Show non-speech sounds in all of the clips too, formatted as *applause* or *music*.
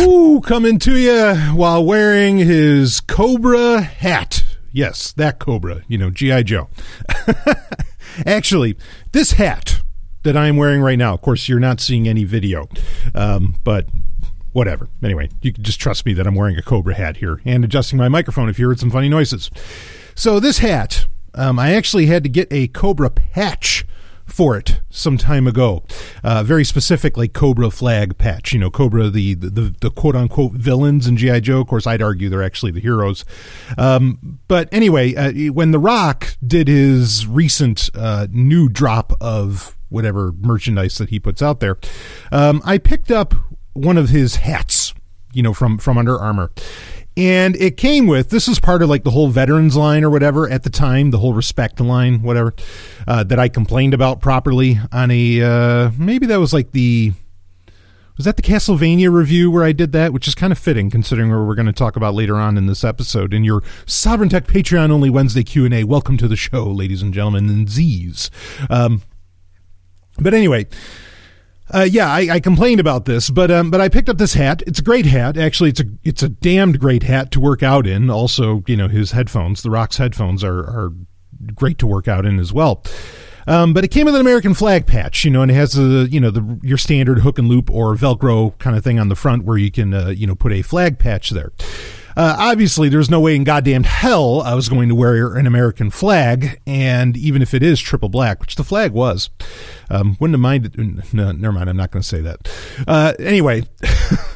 Ooh, coming to you while wearing his Cobra hat. Yes, that Cobra, you know, G.I. Joe. *laughs* Actually, this hat that I'm wearing right now, of course, you're not seeing any video, um, but whatever. Anyway, you can just trust me that I'm wearing a Cobra hat here and adjusting my microphone if you heard some funny noises. So, this hat, um, I actually had to get a Cobra patch for it some time ago. Uh, very specifically, Cobra flag patch. You know, Cobra, the, the, the quote unquote villains in G.I. Joe. Of course, I'd argue they're actually the heroes. Um, but anyway, uh, when The Rock did his recent uh, new drop of whatever merchandise that he puts out there, um, I picked up one of his hats, you know, from, from Under Armour and it came with this is part of like the whole veterans line or whatever at the time the whole respect line whatever uh, that i complained about properly on a uh, maybe that was like the was that the castlevania review where i did that? Which is kind of fitting considering what we're going to talk about later on in this episode. In your sovereign tech patreon only wednesday q&a welcome to the show ladies and gentlemen and z's. Um, but anyway uh, yeah, I, I, complained about this, but um, but I picked up this hat. It's a great hat. Actually, it's a it's a damned great hat to work out in. Also, you know, his headphones, the Rock's headphones, are are great to work out in as well. Um, but it came with an American flag patch, you know, and it has a you know the your standard hook and loop or Velcro kind of thing on the front where you can uh, you know put a flag patch there. Uh, obviously, there's no way in goddamn hell I was going to wear an American flag, and even if it is triple black, which the flag was, um, wouldn't have minded. No, never mind. I'm not going to say that. Uh, anyway. *laughs*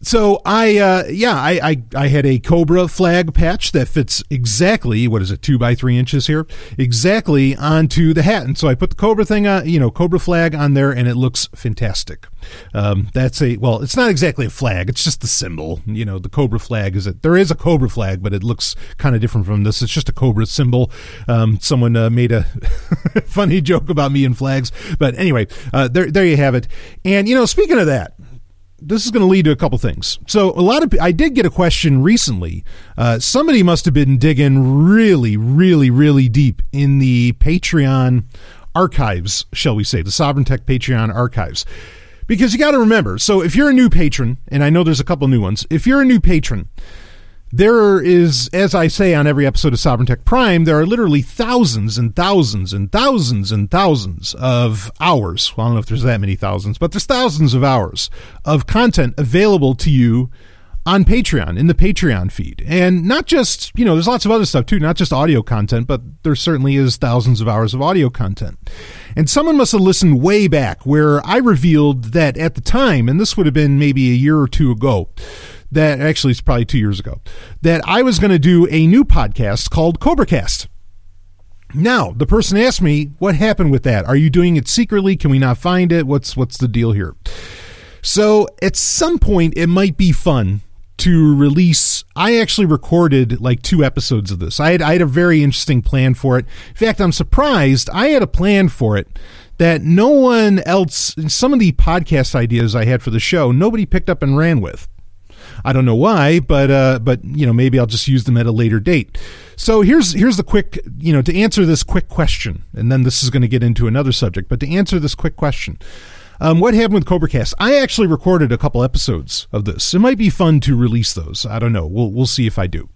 so I, uh, yeah, I, I, I, had a Cobra flag patch that fits exactly, what is it, two by three inches here, exactly onto the hat. And so I put the Cobra thing on, you know, Cobra flag on there and it looks fantastic. Um, that's a, well, it's not exactly a flag. It's just the symbol, you know, the Cobra flag is it, there is a Cobra flag, but it looks kind of different from this. It's just a Cobra symbol. Um, someone, uh, made a *laughs* funny joke about me and flags, but anyway, uh, there, there you have it. And, you know, speaking of that, this is going to lead to a couple things. So, a lot of I did get a question recently. Uh, somebody must have been digging really, really, really deep in the Patreon archives, shall we say, the Sovereign Tech Patreon archives. Because you got to remember, so if you're a new patron, and I know there's a couple new ones, if you're a new patron, there is, as I say on every episode of Sovereign Tech Prime, there are literally thousands and thousands and thousands and thousands of hours. Well, I don't know if there's that many thousands, but there's thousands of hours of content available to you on Patreon, in the Patreon feed. And not just, you know, there's lots of other stuff too, not just audio content, but there certainly is thousands of hours of audio content. And someone must have listened way back where I revealed that at the time, and this would have been maybe a year or two ago, that actually it's probably two years ago, that I was going to do a new podcast called CobraCast. Now, the person asked me, what happened with that? Are you doing it secretly? Can we not find it? What's what's the deal here? So, at some point it might be fun to release I actually recorded like two episodes of this. I had I had a very interesting plan for it. In fact, I'm surprised I had a plan for it that no one else some of the podcast ideas I had for the show, nobody picked up and ran with. I don't know why, but uh, but you know maybe I'll just use them at a later date. So here's here's the quick you know to answer this quick question, and then this is going to get into another subject. But to answer this quick question. Um, what happened with CobraCast? I actually recorded a couple episodes of this. It might be fun to release those. I don't know. We'll we'll see if I do.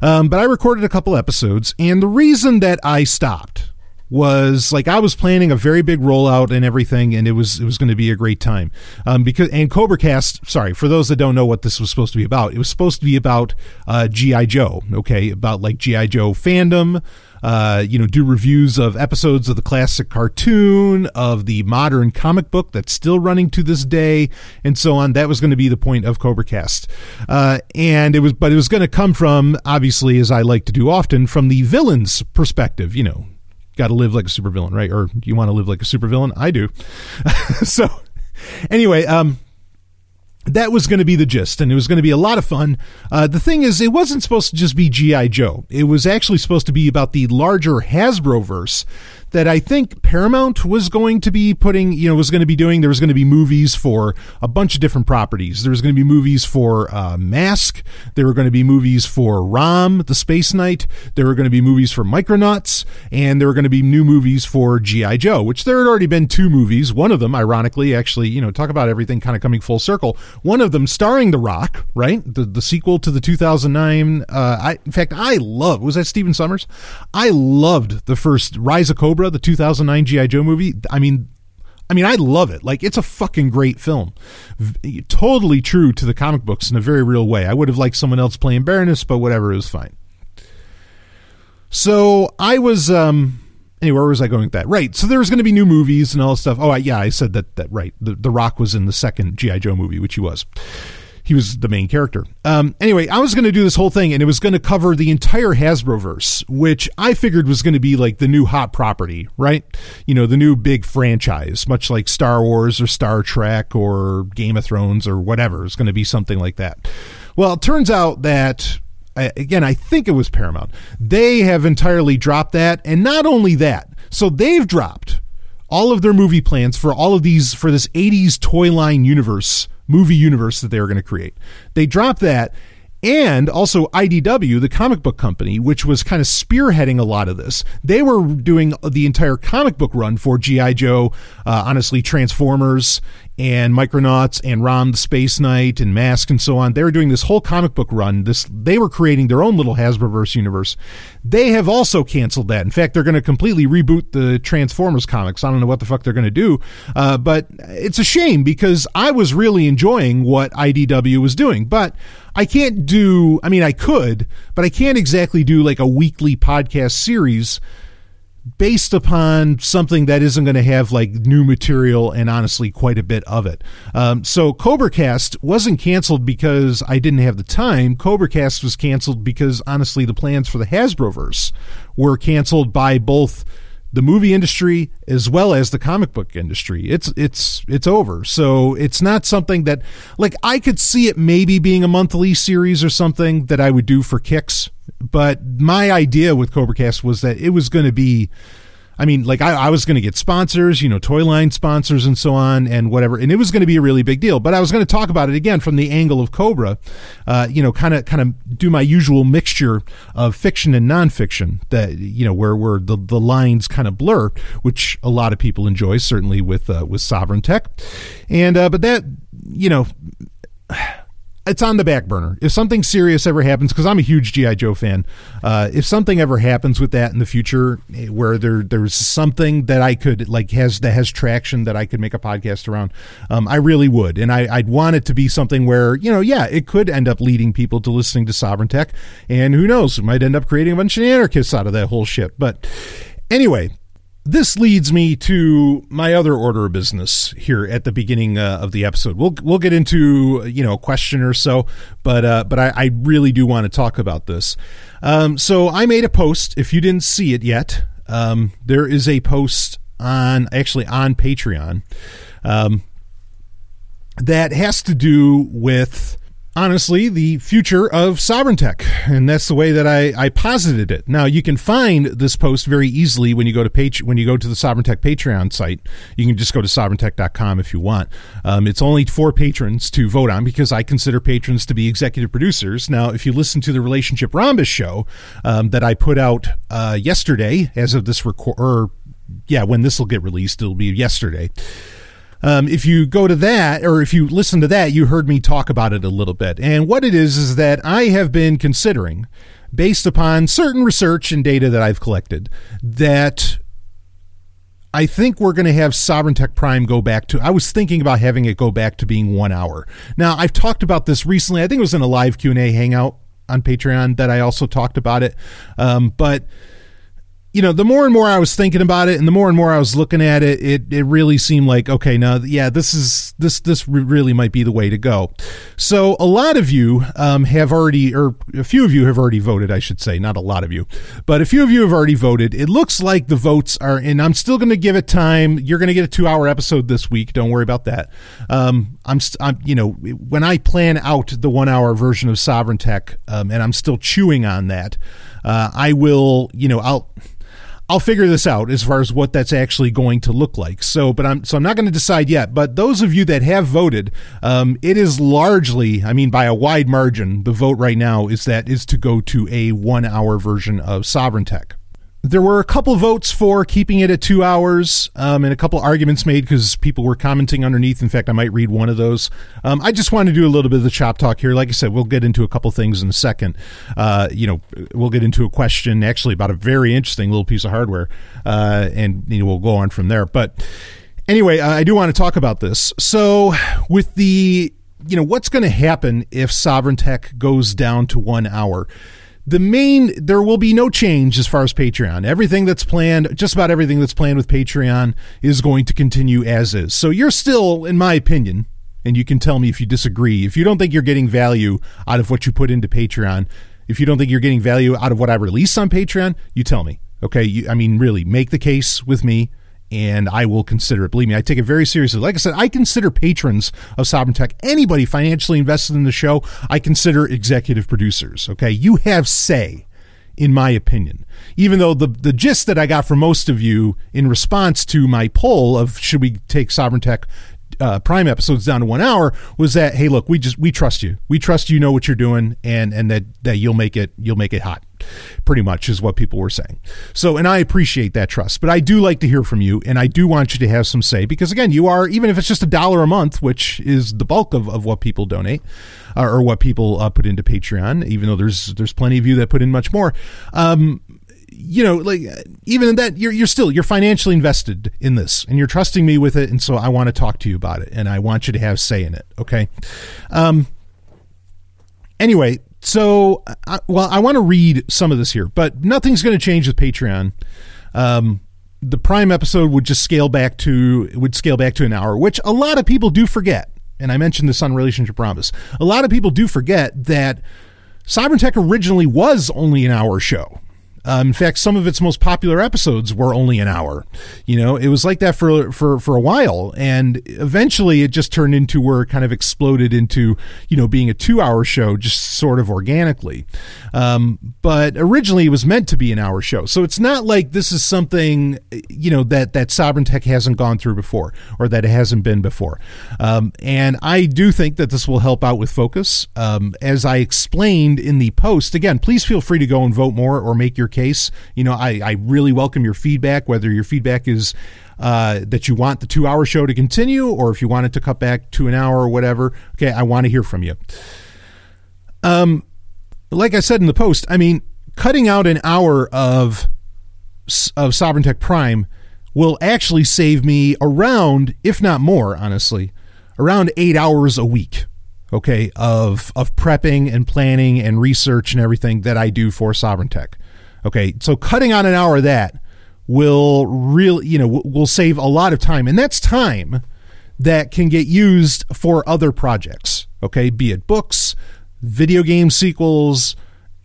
Um, but I recorded a couple episodes, and the reason that I stopped was like I was planning a very big rollout and everything, and it was it was going to be a great time. Um, because and CobraCast, sorry for those that don't know what this was supposed to be about, it was supposed to be about uh, GI Joe, okay, about like GI Joe fandom. Uh, you know, do reviews of episodes of the classic cartoon, of the modern comic book that's still running to this day, and so on. That was going to be the point of CobraCast. Uh, and it was, but it was going to come from, obviously, as I like to do often, from the villain's perspective, you know, got to live like a supervillain, right? Or you want to live like a supervillain? I do. *laughs* so, anyway, um, that was going to be the gist, and it was going to be a lot of fun. Uh, the thing is, it wasn't supposed to just be G.I. Joe. It was actually supposed to be about the larger Hasbro verse that I think Paramount was going to be putting, you know, was going to be doing. There was going to be movies for a bunch of different properties. There was going to be movies for uh, Mask. There were going to be movies for Rom, the Space Knight. There were going to be movies for Micronauts, and there were going to be new movies for GI Joe, which there had already been two movies. One of them, ironically, actually, you know, talk about everything kind of coming full circle. One of them starring The Rock, right? The the sequel to the 2009. Uh, I, in fact, I love. Was that Stephen Sommers. I loved the first Rise of Cobra, the 2009 GI Joe movie. I mean, I mean, I love it. Like, it's a fucking great film. V- totally true to the comic books in a very real way. I would have liked someone else playing Baroness, but whatever, it was fine. So I was, um, anyway, where was I going with that? Right. So there was going to be new movies and all this stuff. Oh, I, yeah, I said that, that, right. The, the Rock was in the second G.I. Joe movie, which he was he was the main character. Um, anyway, I was going to do this whole thing, and it was going to cover the entire Hasbroverse, which I figured was going to be like the new hot property, right? You know, the new big franchise, much like Star Wars or Star Trek or Game of Thrones or whatever. It's going to be something like that. Well, it turns out that again, I think it was Paramount. They have entirely dropped that, and not only that, so they've dropped all of their movie plans for all of these for this 80s toy line universe movie universe that they were going to create. They dropped that and also IDW, the comic book company, which was kind of spearheading a lot of this. They were doing the entire comic book run for GI Joe, uh, honestly, Transformers and Micronauts and Rom the Space Knight and Mask and so on. They were doing this whole comic book run. This they were creating their own little Hasbroverse universe. They have also canceled that. In fact, they're going to completely reboot the Transformers comics. I don't know what the fuck they're going to do, uh, but it's a shame because I was really enjoying what IDW was doing, but. I can't do, I mean, I could, but I can't exactly do like a weekly podcast series based upon something that isn't going to have like new material and honestly quite a bit of it. Um, so CobraCast wasn't canceled because I didn't have the time. CobraCast was canceled because honestly the plans for the Hasbroverse were canceled by both the movie industry as well as the comic book industry. It's it's it's over. So it's not something that like I could see it maybe being a monthly series or something that I would do for kicks. But my idea with CobraCast was that it was going to be I mean, like I, I was going to get sponsors, you know, toy line sponsors and so on and whatever, and it was going to be a really big deal. But I was going to talk about it again from the angle of Cobra, uh, you know, kind of kind of do my usual mixture of fiction and nonfiction that you know where where the the lines kind of blur, which a lot of people enjoy, certainly with uh, with Sovereign Tech, and uh, but that you know it's on the back burner. If something serious ever happens, because I'm a huge GI Joe fan, uh, if something ever happens with that in the future, eh, where there there's something that I could like has that has traction that I could make a podcast around, um, I really would, and I, I'd want it to be something where you know, yeah, it could end up leading people to listening to Sovereign Tech, and who knows, it might end up creating a bunch of anarchists out of that whole shit. But anyway, this leads me to my other order of business here at the beginning uh, of the episode. We'll we'll get into you know a question or so, but uh, but I, I, really do want to talk about this. Um, so I made a post. If you didn't see it yet, um, there is a post on actually on Patreon um, that has to do with honestly the future of sovereign tech and that's the way that I, I posited it. Now you can find this post very easily when you go to page when you go to the sovereign tech patreon site. You can just go to sovereigntech.com if you want. Um, it's only for patrons to vote on because i consider patrons to be executive producers. Now if you listen to the relationship rhombus show um, that i put out uh, yesterday as of this record or yeah when this will get released it'll be yesterday um, if you go to that, or if you listen to that, you heard me talk about it a little bit. And what it is, is that I have been considering, based upon certain research and data that I've collected, that I think we're going to have Sovereign Tech Prime go back to. I was thinking about having it go back to being one hour. Now I've talked about this recently. I think it was in a live Q and A hangout on Patreon that I also talked about it. Um, but you know, the more and more I was thinking about it, and the more and more I was looking at it, it it really seemed like okay, now yeah, this is this this really might be the way to go. So a lot of you um, have already, or a few of you have already voted, I should say, not a lot of you, but a few of you have already voted. It looks like the votes are, and I'm still going to give it time. You're going to get a two hour episode this week. Don't worry about that. Um, I'm, I'm, you know, when I plan out the one hour version of Sovereign Tech, um, and I'm still chewing on that. Uh, I will, you know, I'll I'll figure this out as far as what that's actually going to look like. So, but I'm so I'm not going to decide yet. But those of you that have voted, um, it is largely, I mean, by a wide margin, the vote right now is that is to go to a one hour version of Sovereign Tech there were a couple votes for keeping it at two hours um, and a couple arguments made because people were commenting underneath. In fact, I might read one of those. Um, I just want to do a little bit of the chop talk here. Like I said, we'll get into a couple things in a second. Uh, you know, we'll get into a question actually about a very interesting little piece of hardware, uh, and you know, we'll go on from there. But anyway, I do want to talk about this. So with the you know what's going to happen if Sovereign Tech goes down to one hour the main there will be no change as far as patreon. Everything that's planned just about everything that's planned with patreon is going to continue as is. So you're still in my opinion and you can tell me if you disagree if you don't think you're getting value out of what you put into patreon if you don't think you're getting value out of what i release on patreon you tell me okay? You, i mean really make the case with me and I will consider it. Believe me, I take it very seriously. Like I said, I consider patrons of Sovereign Tech anybody financially invested in the show. I consider executive producers. Okay, you have say, in my opinion. Even though the the gist that I got from most of you in response to my poll of should we take Sovereign Tech uh, prime episodes down to one hour was that hey look we just we trust you we trust you know what you're doing and and that that you'll make it you'll make it hot pretty much is what people were saying so and i appreciate that trust but i do like to hear from you and i do want you to have some say because again you are even if it's just a dollar a month which is the bulk of, of what people donate uh, or what people uh, put into patreon even though there's there's plenty of you that put in much more um, you know, like even in that, you're you're still you're financially invested in this, and you're trusting me with it, and so I want to talk to you about it, and I want you to have say in it. Okay. Um. Anyway, so I, well, I want to read some of this here, but nothing's going to change with Patreon. Um, the Prime episode would just scale back to would scale back to an hour, which a lot of people do forget. And I mentioned this on Relationship Rhombus. A lot of people do forget that Sovereign originally was only an hour show. Um, in fact, some of its most popular episodes were only an hour. You know, it was like that for for for a while, and eventually it just turned into where it kind of exploded into you know being a two hour show, just sort of organically. Um, but originally it was meant to be an hour show, so it's not like this is something you know that that Sovereign Tech hasn't gone through before or that it hasn't been before. Um, and I do think that this will help out with focus. Um, as I explained in the post, again, please feel free to go and vote more or make your case. You know, I, I really welcome your feedback, whether your feedback is uh, that you want the two hour show to continue or if you want it to cut back to an hour or whatever. Okay, I want to hear from you. Um, like I said in the post, I mean, cutting out an hour of of Sovereign Tech Prime will actually save me around, if not more, honestly, around eight hours a week okay of of prepping and planning and research and everything that I do for Sovereign Tech. Okay, so cutting on an hour of that will really, you know, will save a lot of time, and that's time that can get used for other projects. Okay, be it books, video game sequels,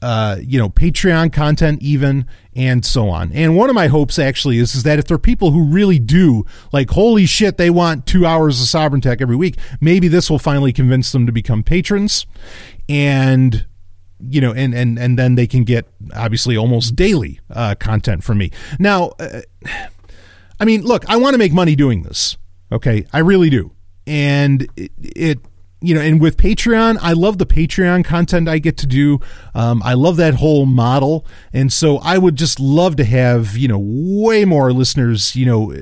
uh, you know, Patreon content, even, and so on. And one of my hopes actually is, is that if there are people who really do, like, holy shit, they want two hours of Sovereign Tech every week, maybe this will finally convince them to become patrons. And you know, and and and then they can get obviously almost daily uh, content from me. Now, uh, I mean, look, I want to make money doing this. Okay, I really do, and it, it you know, and with Patreon, I love the Patreon content I get to do. Um, I love that whole model, and so I would just love to have you know way more listeners, you know,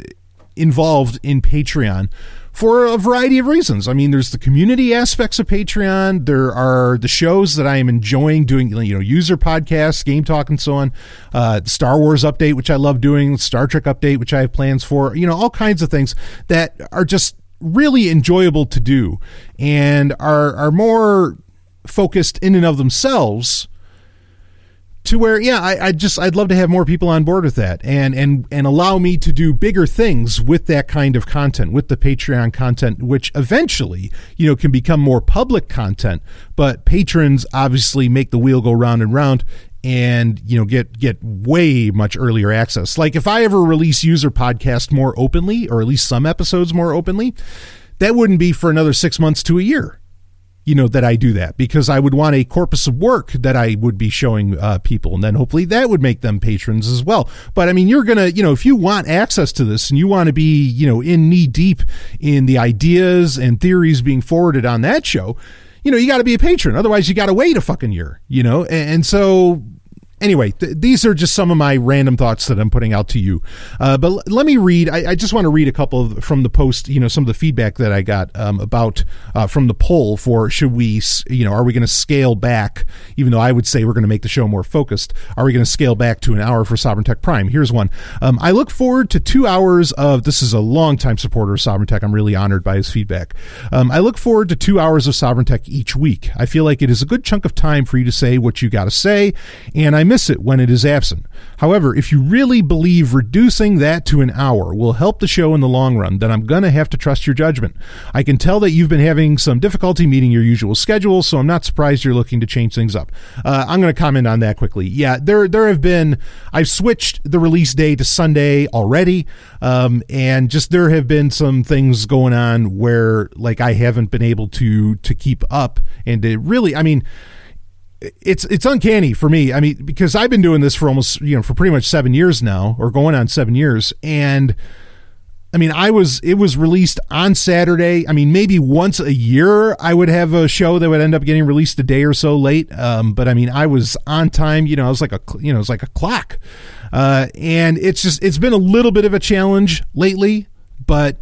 involved in Patreon for a variety of reasons. I mean, there's the community aspects of Patreon. There are the shows that I am enjoying doing, you know, user podcasts, game talk, and so on. Uh, Star Wars update, which I love doing, Star Trek update, which I have plans for. You know, all kinds of things that are just really enjoyable to do and are are more focused in and of themselves to where yeah I, I, just i'd love to have more people on board with that and and and allow me to do bigger things with that kind of content with the patreon content which eventually you know can become more public content. But patrons obviously make the wheel go round and round and you know get get way much earlier access. Like if i ever release user podcast more openly or at least some episodes more openly that wouldn't be for another six months to a year you know, that I do that because I would want a corpus of work that I would be showing uh, people. And then hopefully that would make them patrons as well. But I mean, you're going to, you know, if you want access to this and you want to be, you know, in knee deep in the ideas and theories being forwarded on that show, you know, you got to be a patron. Otherwise, you got to wait a fucking year, you know? And, and so anyway, th- these are just some of my random thoughts that I'm putting out to you. Uh, but l- let me read. I, I just want to read a couple of, from the post. You know, some of the feedback that I got um, about uh, from the poll for should we, you know, are we going to scale back? Even though I would say we're going to make the show more focused, are we going to scale back to an hour for Sovereign Tech Prime? Here's one. Um, I look forward to two hours of. This is a longtime supporter of Sovereign Tech. I'm really honored by his feedback. Um, I look forward to two hours of Sovereign Tech each week. I feel like it is a good chunk of time for you to say what you got to say, and I miss it when it is absent. However, if you really believe reducing that to an hour will help the show in the long run, then I'm going to have to trust your judgment. I can tell that you've been having some difficulty meeting your usual schedule, so I'm not surprised you're looking to change things up. Uh, I'm going to comment on that quickly. Yeah, there there have been I've switched the release day to Sunday already, um, and just there have been some things going on where like I haven't been able to to keep up, and it really, I mean it's it's uncanny for me. I mean, because I've been doing this for almost you know for pretty much seven years now, or going on seven years, and I mean, I was it was released on Saturday. I mean, maybe once a year I would have a show that would end up getting released a day or so late. Um, but I mean, I was on time. You know, I was like a you know, it was like a clock. Uh, and it's just it's been a little bit of a challenge lately. But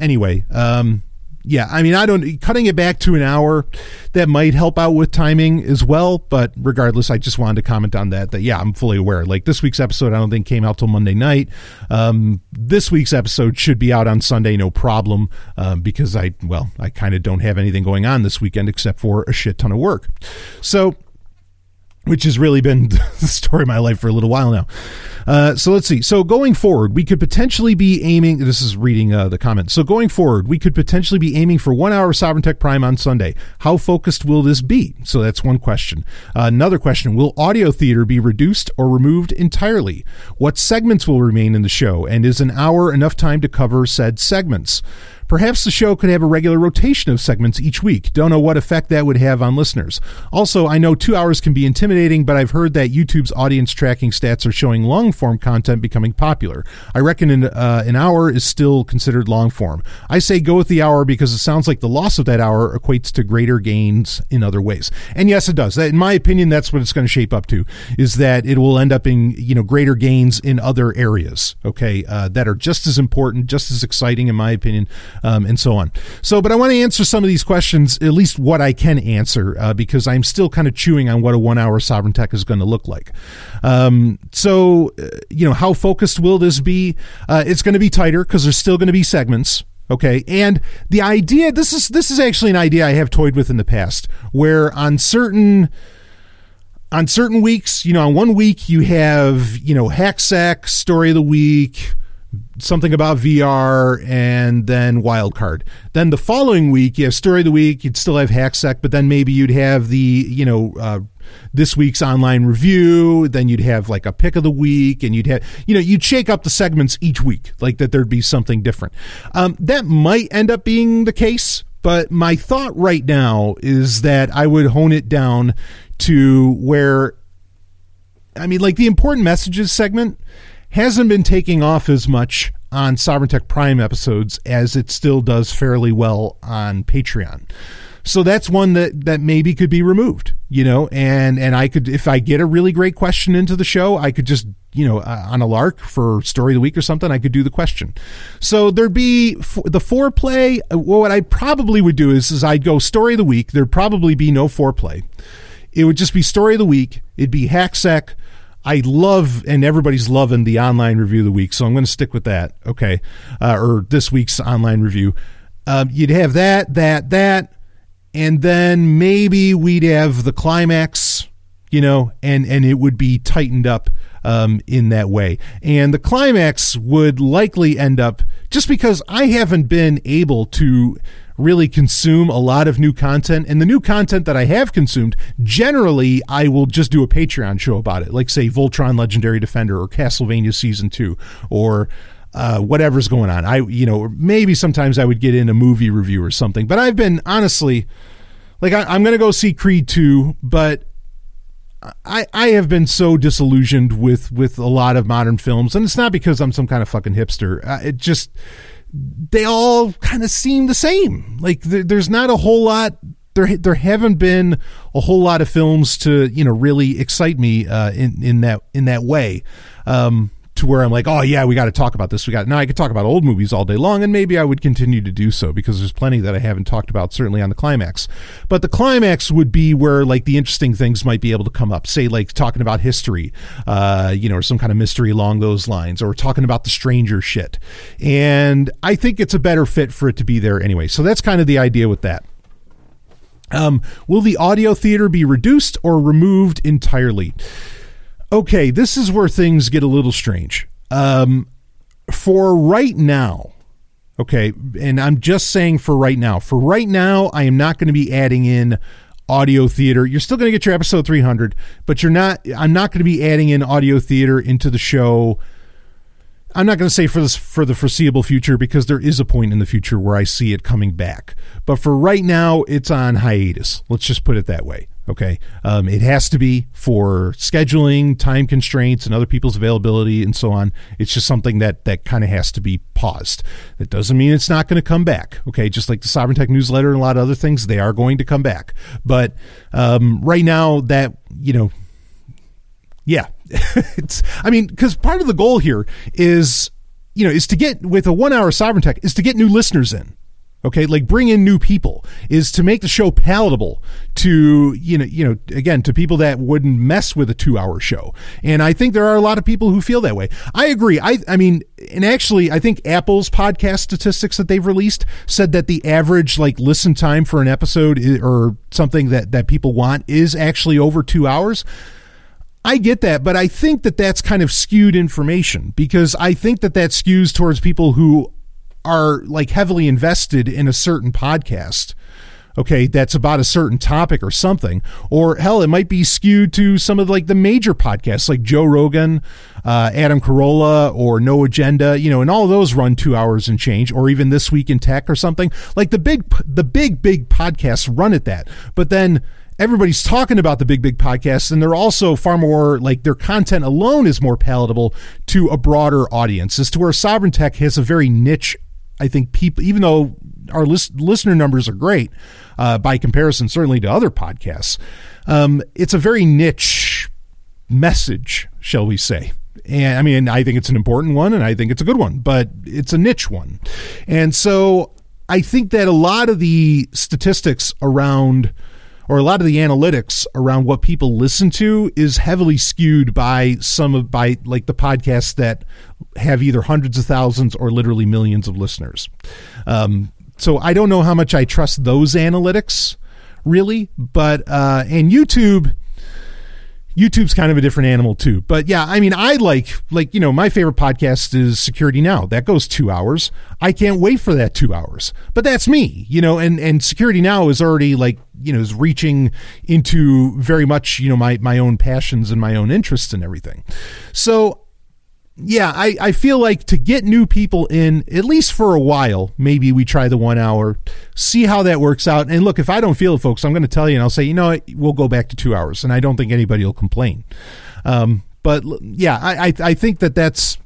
anyway, um, yeah, I mean, I don't cutting it back to an hour that might help out with timing as well. But regardless, I just wanted to comment on that. That yeah, I'm fully aware. Like this week's episode, I don't think came out till Monday night. Um, this week's episode should be out on Sunday, no problem, um, because I well, I kind of don't have anything going on this weekend except for a shit ton of work. So which has really been *laughs* the story of my life for a little while now. Uh, so let's see. So going forward, we could potentially be aiming. This is reading uh, the comment. So going forward, we could potentially be aiming for one hour of Sovereign Tech Prime on Sunday. How focused will this be? So that's one question. Uh, another question: Will audio theater be reduced or removed entirely? What segments will remain in the show? And is an hour enough time to cover said segments? Perhaps the show could have a regular rotation of segments each week. Don't know what effect that would have on listeners. Also, I know two hours can be intimidating, but I've heard that YouTube's audience tracking stats are showing long form content becoming popular. I reckon an, uh, an hour is still considered long form. I say go with the hour because it sounds like the loss of that hour equates to greater gains in other ways. And yes, it does. In my opinion, that's what it's going to shape up to. Is that it will end up in you know greater gains in other areas. Okay, uh, that are just as important, just as exciting, in my opinion um, and so on. So, but I want to answer some of these questions, at least what I can answer, uh, because I'm still kind of chewing on what a one hour sovereign tech is going to look like. Um, so, uh, you know, how focused will this be? Uh, it's going to be tighter because there's still going to be segments. Okay. And the idea, this is, this is actually an idea I have toyed with in the past where on certain, on certain weeks, you know, on one week you have, you know, Hacksec, story of the week, something about VR and then wildcard. Then the following week, you have story of the week. You'd still have Hacksec, but then maybe you'd have the you know uh, this week's online review. Then you'd have like a pick of the week, and you'd have you know you'd shake up the segments each week, like that there'd be something different. Um, that might end up being the case. But my thought right now is that I would hone it down to where, I mean, like the important messages segment hasn't been taking off as much on Sovereign Tech Prime episodes as it still does fairly well on Patreon. So that's one that that maybe could be removed, you know, and and I could if I get a really great question into the show, I could just you know uh, on a lark for story of the week or something, I could do the question. So there'd be f- the foreplay. Uh, what I probably would do is is I'd go story of the week. There'd probably be no foreplay. It would just be story of the week. It'd be hacksec I love, and everybody's loving the online review of the week, so I'm going to stick with that. Okay, uh, or this week's online review. Um, you'd have that, that, that, and then maybe we'd have the climax, you know, and and it would be tightened up um, in that way. And the climax would likely end up just because I haven't been able to really consume a lot of new content. And the new content that I have consumed, generally, I will just do a Patreon show about it, like, say, Voltron Legendary Defender or Castlevania Season 2 or. Uh, whatever's going on. I, you know, maybe sometimes I would get in a movie review or something, but I've been honestly, like I, I'm going to go see Creed two, but I, I have been so disillusioned with with a lot of modern films, and it's not because I'm some kind of fucking hipster. Uh, it just they all kind of seem the same. Like there, there's not a whole lot. There there haven't been a whole lot of films to you know really excite me uh, in in that in that way. Um, to where I'm like, oh yeah, we got to talk about this. We got now. I could talk about old movies all day long, and maybe I would continue to do so because there's plenty that I haven't talked about. Certainly on the climax, but the climax would be where like the interesting things might be able to come up. Say like talking about history, uh, you know, or some kind of mystery along those lines, or talking about the stranger shit. And I think it's a better fit for it to be there anyway. So that's kind of the idea with that. Um, will the audio theater be reduced or removed entirely? Okay, this is where things get a little strange. Um, for right now, okay, and I'm just saying for right now, for right now, I am not going to be adding in audio theater. You're still going to get your episode 300, but you're not, I'm not going to be adding in audio theater into the show. I'm not going to say for this for the foreseeable future because there is a point in the future where I see it coming back. But for right now, it's on hiatus. Let's just put it that way. Okay. Um, it has to be for scheduling, time constraints, and other people's availability and so on. It's just something that, that kind of has to be paused. That doesn't mean it's not going to come back. Okay. Just like the Sovereign Tech newsletter and a lot of other things, they are going to come back. But um, right now, that, you know, yeah. *laughs* it's, I mean, because part of the goal here is, you know, is to get with a one hour Sovereign Tech is to get new listeners in okay like bring in new people is to make the show palatable to you know you know again to people that wouldn't mess with a 2 hour show. And i think there are a lot of people who feel that way. I agree. I i mean and actually i think apple's podcast statistics that they've released said that the average like listen time for an episode or something that that people want is actually over 2 hours. I get that, but I think that that's kind of skewed information because I think that that skews towards people who are like heavily invested in a certain podcast okay that's about a certain topic or something. Or hell it might be skewed to some of like the major podcasts like joe rogan uh, adam carolla or no agenda you know and all those run two hours and change or even this week in tech or something. Like the big the big big podcasts run at that. But then everybody's talking about the big big podcasts and they're also far more like their content alone is more palatable to a broader audience. As to where sovereign tech has a very niche I think people, even though our list, listener numbers are great uh, by comparison, certainly to other podcasts, um, it's a very niche message, shall we say. And I mean, I think it's an important one and I think it's a good one, but it's a niche one. And so I think that a lot of the statistics around or a lot of the analytics around what people listen to is heavily skewed by some of by like the podcasts that have either hundreds of thousands or literally millions of listeners. Um, so I don't know how much I trust those analytics really, but uh, and YouTube YouTube's kind of a different animal too. But yeah, I mean, I like like you know my favorite podcast is Security Now. That goes two hours. I can't wait for that two hours. But that's me, you know. And and Security Now is already like you know is reaching into very much you know my my own passions and my own interests and everything. So yeah, I, I feel like to get new people in, at least for a while, maybe we try the one hour, see how that works out. And look, if I don't feel it, folks, I'm going to tell you and I'll say, you know what, we'll go back to two hours. And I don't think anybody will complain. Um, but yeah, I, I, I think that that's,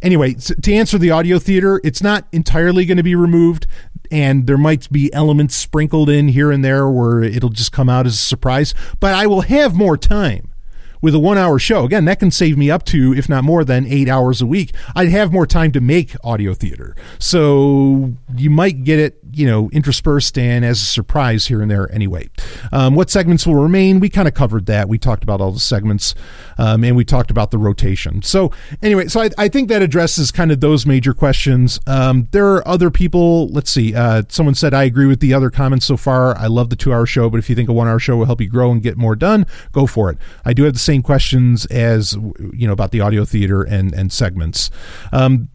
anyway, to answer the audio theater, it's not entirely going to be removed. And there might be elements sprinkled in here and there where it'll just come out as a surprise. But I will have more time with a one hour show, again, that can save me up to, if not more than eight hours a week. I'd have more time to make audio theater. So you might get it, you know, interspersed and as a surprise here and there anyway. Um, what segments will remain? We kind of covered that. We talked about all the segments um, and we talked about the rotation. So anyway, so I, I think that addresses kind of those major questions. Um, there are other people. Let's see. Uh, someone said, I agree with the other comments so far. I love the two hour show, but if you think a one hour show will help you grow and get more done, go for it. I do have the same questions as you know about the audio theater and and segments. Um,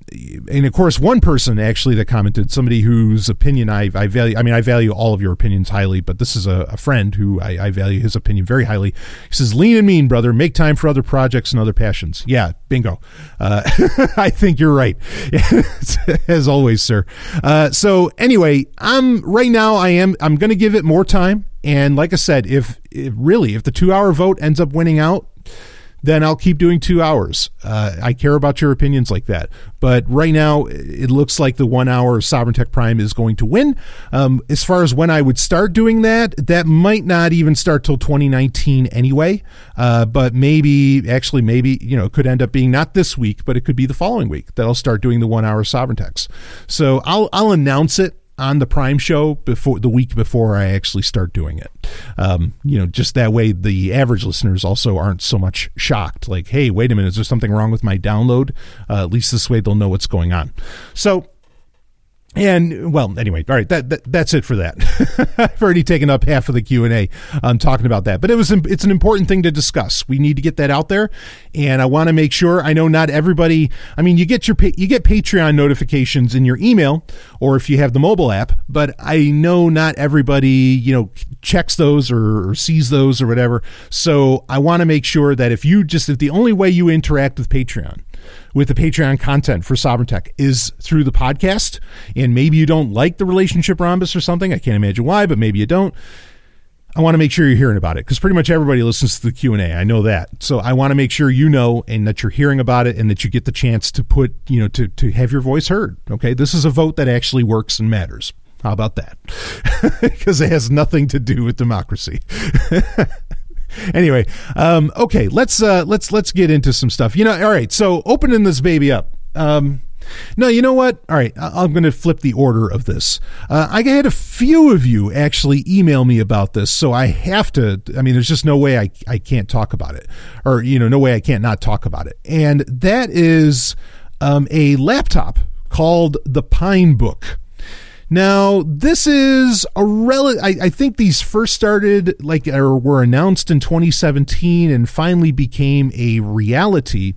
and of course, one person actually that commented, somebody whose opinion I, I value. I mean, I value all of your opinions highly, but this is a, a friend who I, I, value his opinion very highly. He says, "Lean and mean, brother. Make time for other projects and other passions." Yeah, bingo. Uh, *laughs* I think you're right, *laughs* as always, sir. Uh, so anyway, I'm right now. I am. I'm going to give it more time And like I said, if, if really, if the two hour vote ends up winning out, then I'll keep doing two hours. Uh, I care about your opinions like that. But right now, it looks like the one hour Sovereign Tech Prime is going to win. Um, as far as when I would start doing that, that might not even start till 2019 anyway. Uh, but maybe, actually, maybe, you know, it could end up being not this week, but it could be the following week that I'll start doing the one hour Sovereign Techs. So I'll, I'll announce it on the Prime show before the week before I actually start doing it. Um, you know, just that way the average listeners also aren't so much shocked. Like, hey, wait a minute, is there something wrong with my download? Uh, at least this way they'll know what's going on. So and well, anyway, all right, that, that that's it for that. *laughs* I've already taken up half of the Q and A um, talking about that, but it was it's an important thing to discuss. We need to get that out there, and I want to make sure. I know not everybody. I mean, you get your you get Patreon notifications in your email, or if you have the mobile app, but I know not everybody you know checks those or, or sees those or whatever. So I want to make sure that if you just if the only way you interact with Patreon with the Patreon content for Sovereign Tech is through the podcast. And maybe you don't like the relationship rhombus or something. I can't imagine why, but maybe you don't. I want to make sure you're hearing about it because pretty much everybody listens to the Q and A. I know that, so I want to make sure you know and that you're hearing about it and that you get the chance to put, you know, to to have your voice heard. Okay, this is a vote that actually works and matters. How about that? *laughs* Because it has nothing to do with democracy. *laughs* *laughs* anyway, um, okay, let's uh, let's let's get into some stuff. You know, all right. So opening this baby up. Um, no, you know what? All right, I'm going to flip the order of this. Uh, I had a few of you actually email me about this, so I have to. I mean, there's just no way I, I can't talk about it, or you know, no way I can't not talk about it. And that is um, a laptop called the Pinebook. Now, this is a rel. I, I, think these first started like or were announced in 2017 and finally became a reality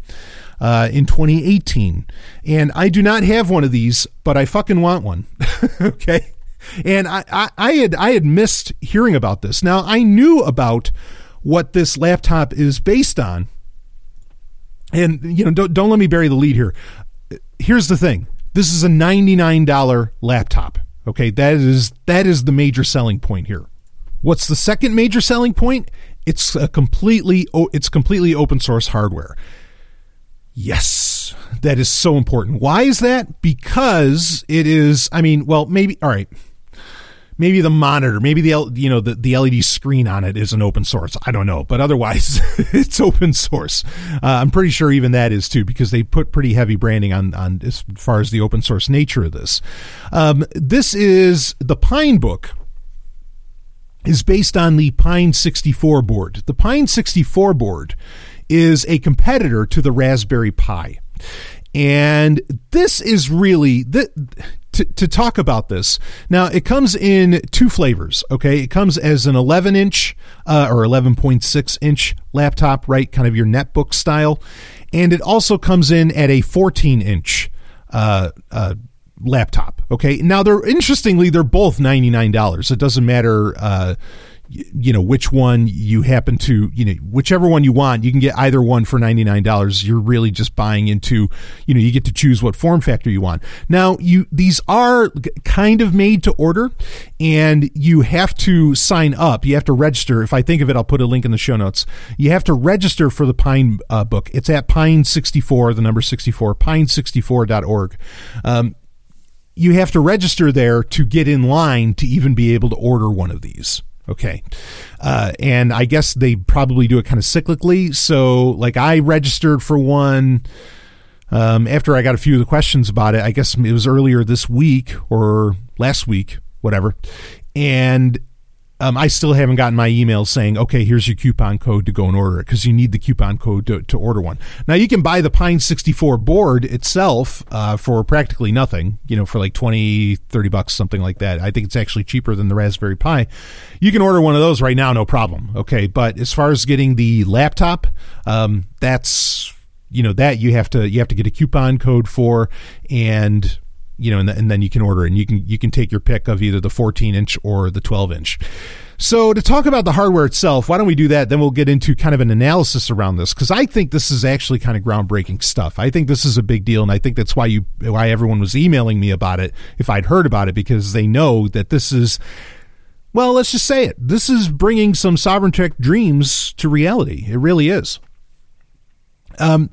uh, in 2018. And I do not have one of these, but I fucking want one. *laughs* okay. And I, I, I had I had missed hearing about this. Now I knew about what this laptop is based on. And you know, don't don't let me bury the lead here. Here's the thing. This is a $99 laptop. Okay, that is that is the major selling point here. What's the second major selling point? It's a completely it's completely open source hardware. Yes, that is so important. Why is that? Because it is I mean, well, maybe all right maybe the monitor, maybe the you know the, the LED screen on it is an open source. I don't know, but otherwise *laughs* it's open source. Uh, I'm pretty sure even that is too because they put pretty heavy branding on on as far as the open source nature of this. Um, this is the Pinebook is based on the Pine 64 board. The Pine 64 board is a competitor to the Raspberry Pi. And this is really the to, to talk about this. Now, it comes in two flavors, okay? It comes as an 11 inch uh, or 11.6 inch laptop, right? Kind of your netbook style. And it also comes in at a 14 inch uh, uh, laptop, okay? Now, they're interestingly, they're both $99. It doesn't matter uh, you know which one you happen to you know whichever one you want you can get either one for $99 you're really just buying into you know you get to choose what form factor you want. Now you these are kind of made to order and you have to sign up. You have to register. If i think of it i'll put a link in the show notes. You have to register for the pine uh, book. It's at pine 64 the number 64 pine64.org um, you have to register there to get in line to even be able to order one of these Okay. Uh, and I guess they probably do it kind of cyclically. So, like, I registered for one um, after I got a few of the questions about it. I guess it was earlier this week or last week, whatever. And um, I still haven't gotten my email saying, okay, here's your coupon code to go and order it because you need the coupon code to, to order one. Now, you can buy the Pine 64 board itself uh, for practically nothing, you know, for like 20, 30 bucks, something like that. I think it's actually cheaper than the Raspberry Pi. You can order one of those right now, no problem. Okay. But as far as getting the laptop, um, that's, you know, that you have to, you have to get a coupon code for and you know, and, and then you can order and you can you can take your pick of either the 14 inch or the 12 inch. So to talk about the hardware itself, why don't we do that? Then we'll get into kind of an analysis around this because I think this is actually kind of groundbreaking stuff. I think this is a big deal, and I think that's why you why everyone was emailing me about it if I'd heard about it because they know that this is well, let's just say it. This is bringing some Sovereign Tech dreams to reality. It really is. Um,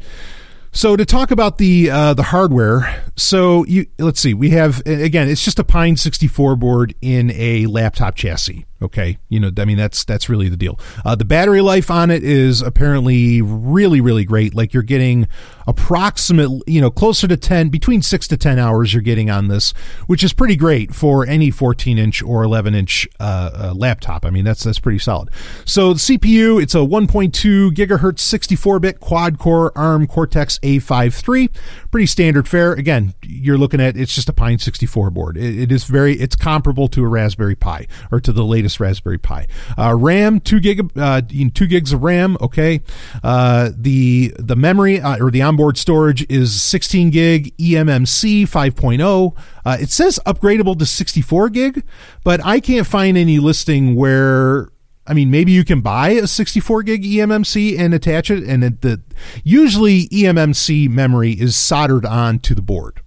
so to talk about the uh, the hardware, so you let's see, we have again, it's just a Pine 64 board in a laptop chassis. Okay, you know, I mean that's that's really the deal. Uh, the battery life on it is apparently really really great. Like you're getting approximately, you know, closer to 10, between six to 10 hours you're getting on this, which is pretty great for any 14 inch or 11 inch uh, uh, laptop. I mean that's that's pretty solid. So the CPU, it's a 1.2 gigahertz 64 bit quad core ARM Cortex A53, pretty standard fare. Again, you're looking at it's just a Pine 64 board. it, it is very it's comparable to a Raspberry Pi or to the latest Raspberry Pi. Uh, RAM, two gig, uh, two gigs of RAM. Okay. Uh, the the memory uh, or the onboard storage is 16 gig eMMC 5.0. Uh, it says upgradable to 64 gig, but I can't find any listing where I mean, maybe you can buy a 64 gig eMMC and attach it, and it, the usually eMMC memory is soldered on to the board.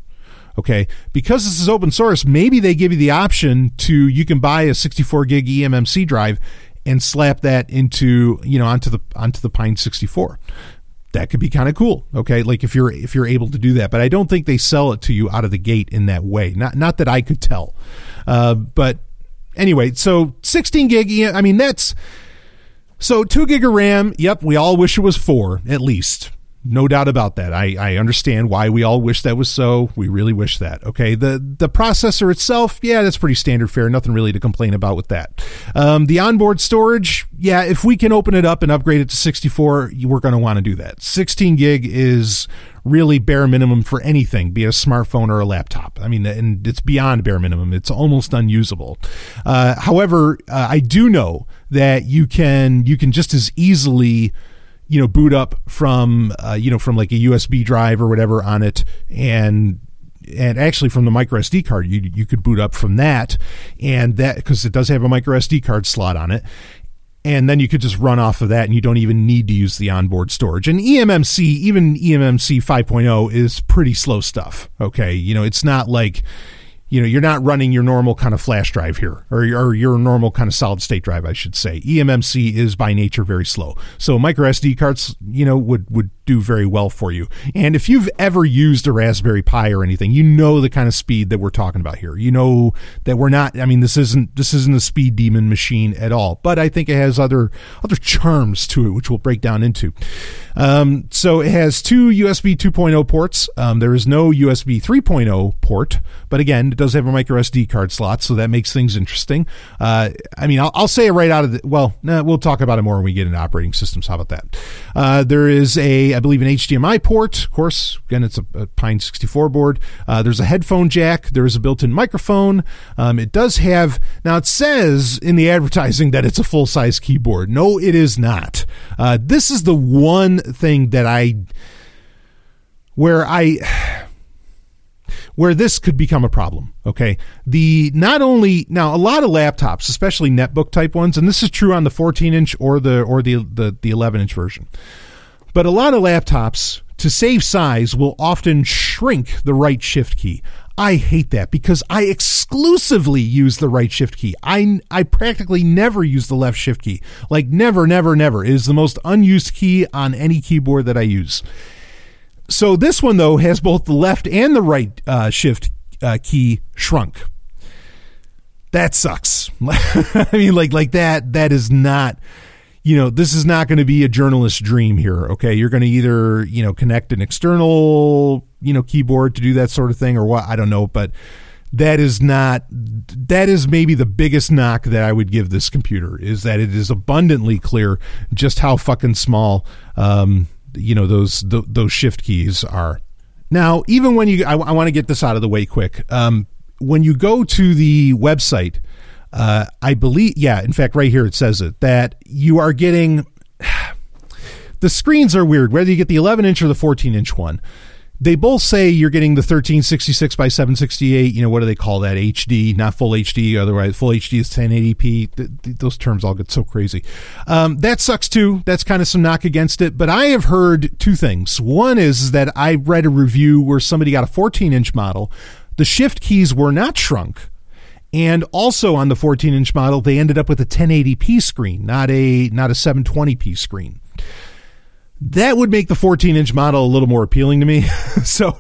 Okay, because this is open source, maybe they give you the option to you can buy a 64 gig eMMC drive and slap that into you know onto the onto the Pine 64. That could be kind of cool. Okay, like if you're if you're able to do that, but I don't think they sell it to you out of the gate in that way. Not not that I could tell, uh, but anyway, so 16 gig. I mean that's so two gig of RAM. Yep, we all wish it was four at least no doubt about that. I, I understand why we all wish that was so. We really wish that. Okay. The the processor itself, yeah, that's pretty standard fare. Nothing really to complain about with that. Um, the onboard storage, yeah, if we can open it up and upgrade it to 64, we're going to want to do that. 16 gig is really bare minimum for anything, be it a smartphone or a laptop. I mean, and it's beyond bare minimum. It's almost unusable. Uh, however, uh, I do know that you can you can just as easily you know boot up from uh, you know from like a USB drive or whatever on it and and actually from the micro SD card you you could boot up from that and that because it does have a micro SD card slot on it and then you could just run off of that and you don't even need to use the onboard storage and eMMC even eMMC 5.0 is pretty slow stuff okay you know it's not like you know, you're not running your normal kind of flash drive here, or, or your normal kind of solid state drive, I should say. eMMC is by nature very slow. So micro SD cards, you know, would would do very well for you. And if you've ever used a Raspberry Pi or anything, you know the kind of speed that we're talking about here. You know that we're not. I mean, this isn't this isn't a speed demon machine at all. But I think it has other other charms to it, which we'll break down into. Um, so it has two USB 2.0 ports. Um, there is no USB 3.0 port, but again, it does have a micro SD card slot, so that makes things interesting. Uh, I mean, I'll, I'll, say it right out of the. Well, nah, we'll talk about it more when we get into operating systems. How about that? Uh, there is I believe, an HDMI port. Of course, again, it's a, a Pine 64 board. Uh, there's a headphone jack. There is a built-in microphone. Um, it does have now. It says in the advertising that it's a full-size keyboard. No, it is not. Uh, this is the one thing that I where I where this could become a problem. Okay. The not only now a lot of laptops, especially netbook type ones, and this is true on the 14 inch or the or the the, the 11 inch version. But a lot of laptops, to save size, will often shrink the right shift key. I hate that because I exclusively use the right shift key. I, I practically never use the left shift key. Like, never, never, never. It is the most unused key on any keyboard that I use. So, this one, though, has both the left and the right uh, shift uh, key shrunk. That sucks. *laughs* I mean, like, like that, that is not you know, this is not going to be a journalist's dream here. Okay. You're going to either, you know, connect an external, you know, keyboard to do that sort of thing or what. I don't know. But that is not, that is maybe the biggest knock that I would give this computer is that it is abundantly clear just how fucking small, um, you know, those, th- those shift keys are. Now, even when you, I, I want to get this out of the way quick. Um, when you go to the website, uh, I believe, yeah, in fact, right here it says it that you are getting. *sighs* The screens are weird, whether you get the 11 inch or the 14 inch one. They both say you're getting the 1366 by 768. You know, what do they call that? HD, not full HD. Otherwise, full HD is 1080p. Th- th- those terms all get so crazy. Um, that sucks too. That's kind of some knock against it. But I have heard two things. One is that I read a review where somebody got a 14 inch model. The shift keys were not shrunk And also on the 14 inch model, they ended up with a 1080p screen, not a not a 720p screen. That would make the 14 inch model a little more appealing to me. *laughs* so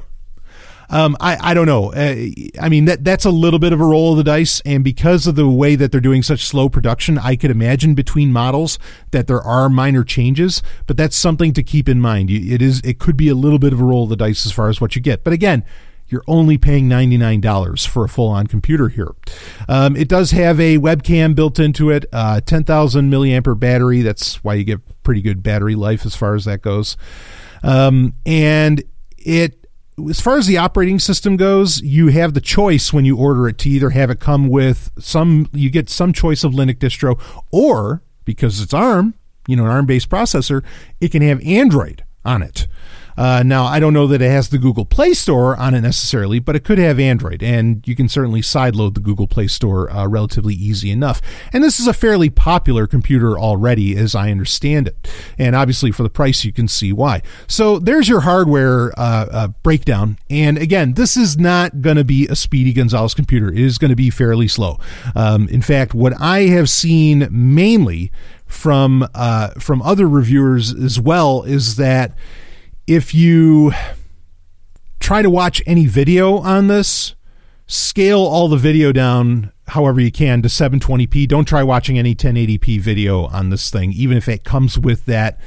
um, I, I don't know. Uh, I mean, that that's a little bit of a roll of the dice, and because of the way that they're doing such slow production, I could imagine between models that there are minor changes. But that's something to keep in mind. It is it could be a little bit of a roll of the dice as far as what you get. But again, you're only paying $99 for a full on computer here. Um, it does have a webcam built into it, uh, 10,000 milliampere battery. That's why you get pretty good battery life as far as that goes. Um, and it as far as the operating system goes, you have the choice when you order it to either have it come with some, you get some choice of Linux distro, or because it's ARM, you know, an ARM based processor, it can have Android on it. Uh, now, I don't know that it has the Google Play Store on it necessarily, but it could have Android, and you can certainly sideload the Google Play Store uh, relatively easy enough. And this is a fairly popular computer already, as I understand it. And obviously, for the price, you can see why. So there's your hardware uh, uh breakdown. And again, this is not going to be a Speedy Gonzalez computer. It is going to be fairly slow. Um, in fact, what I have seen mainly from uh, from other reviewers as well is that if you try to watch any video on this, scale all the video down however you can to 720p. Don't try watching any 1080p video on this thing, even if it comes with that.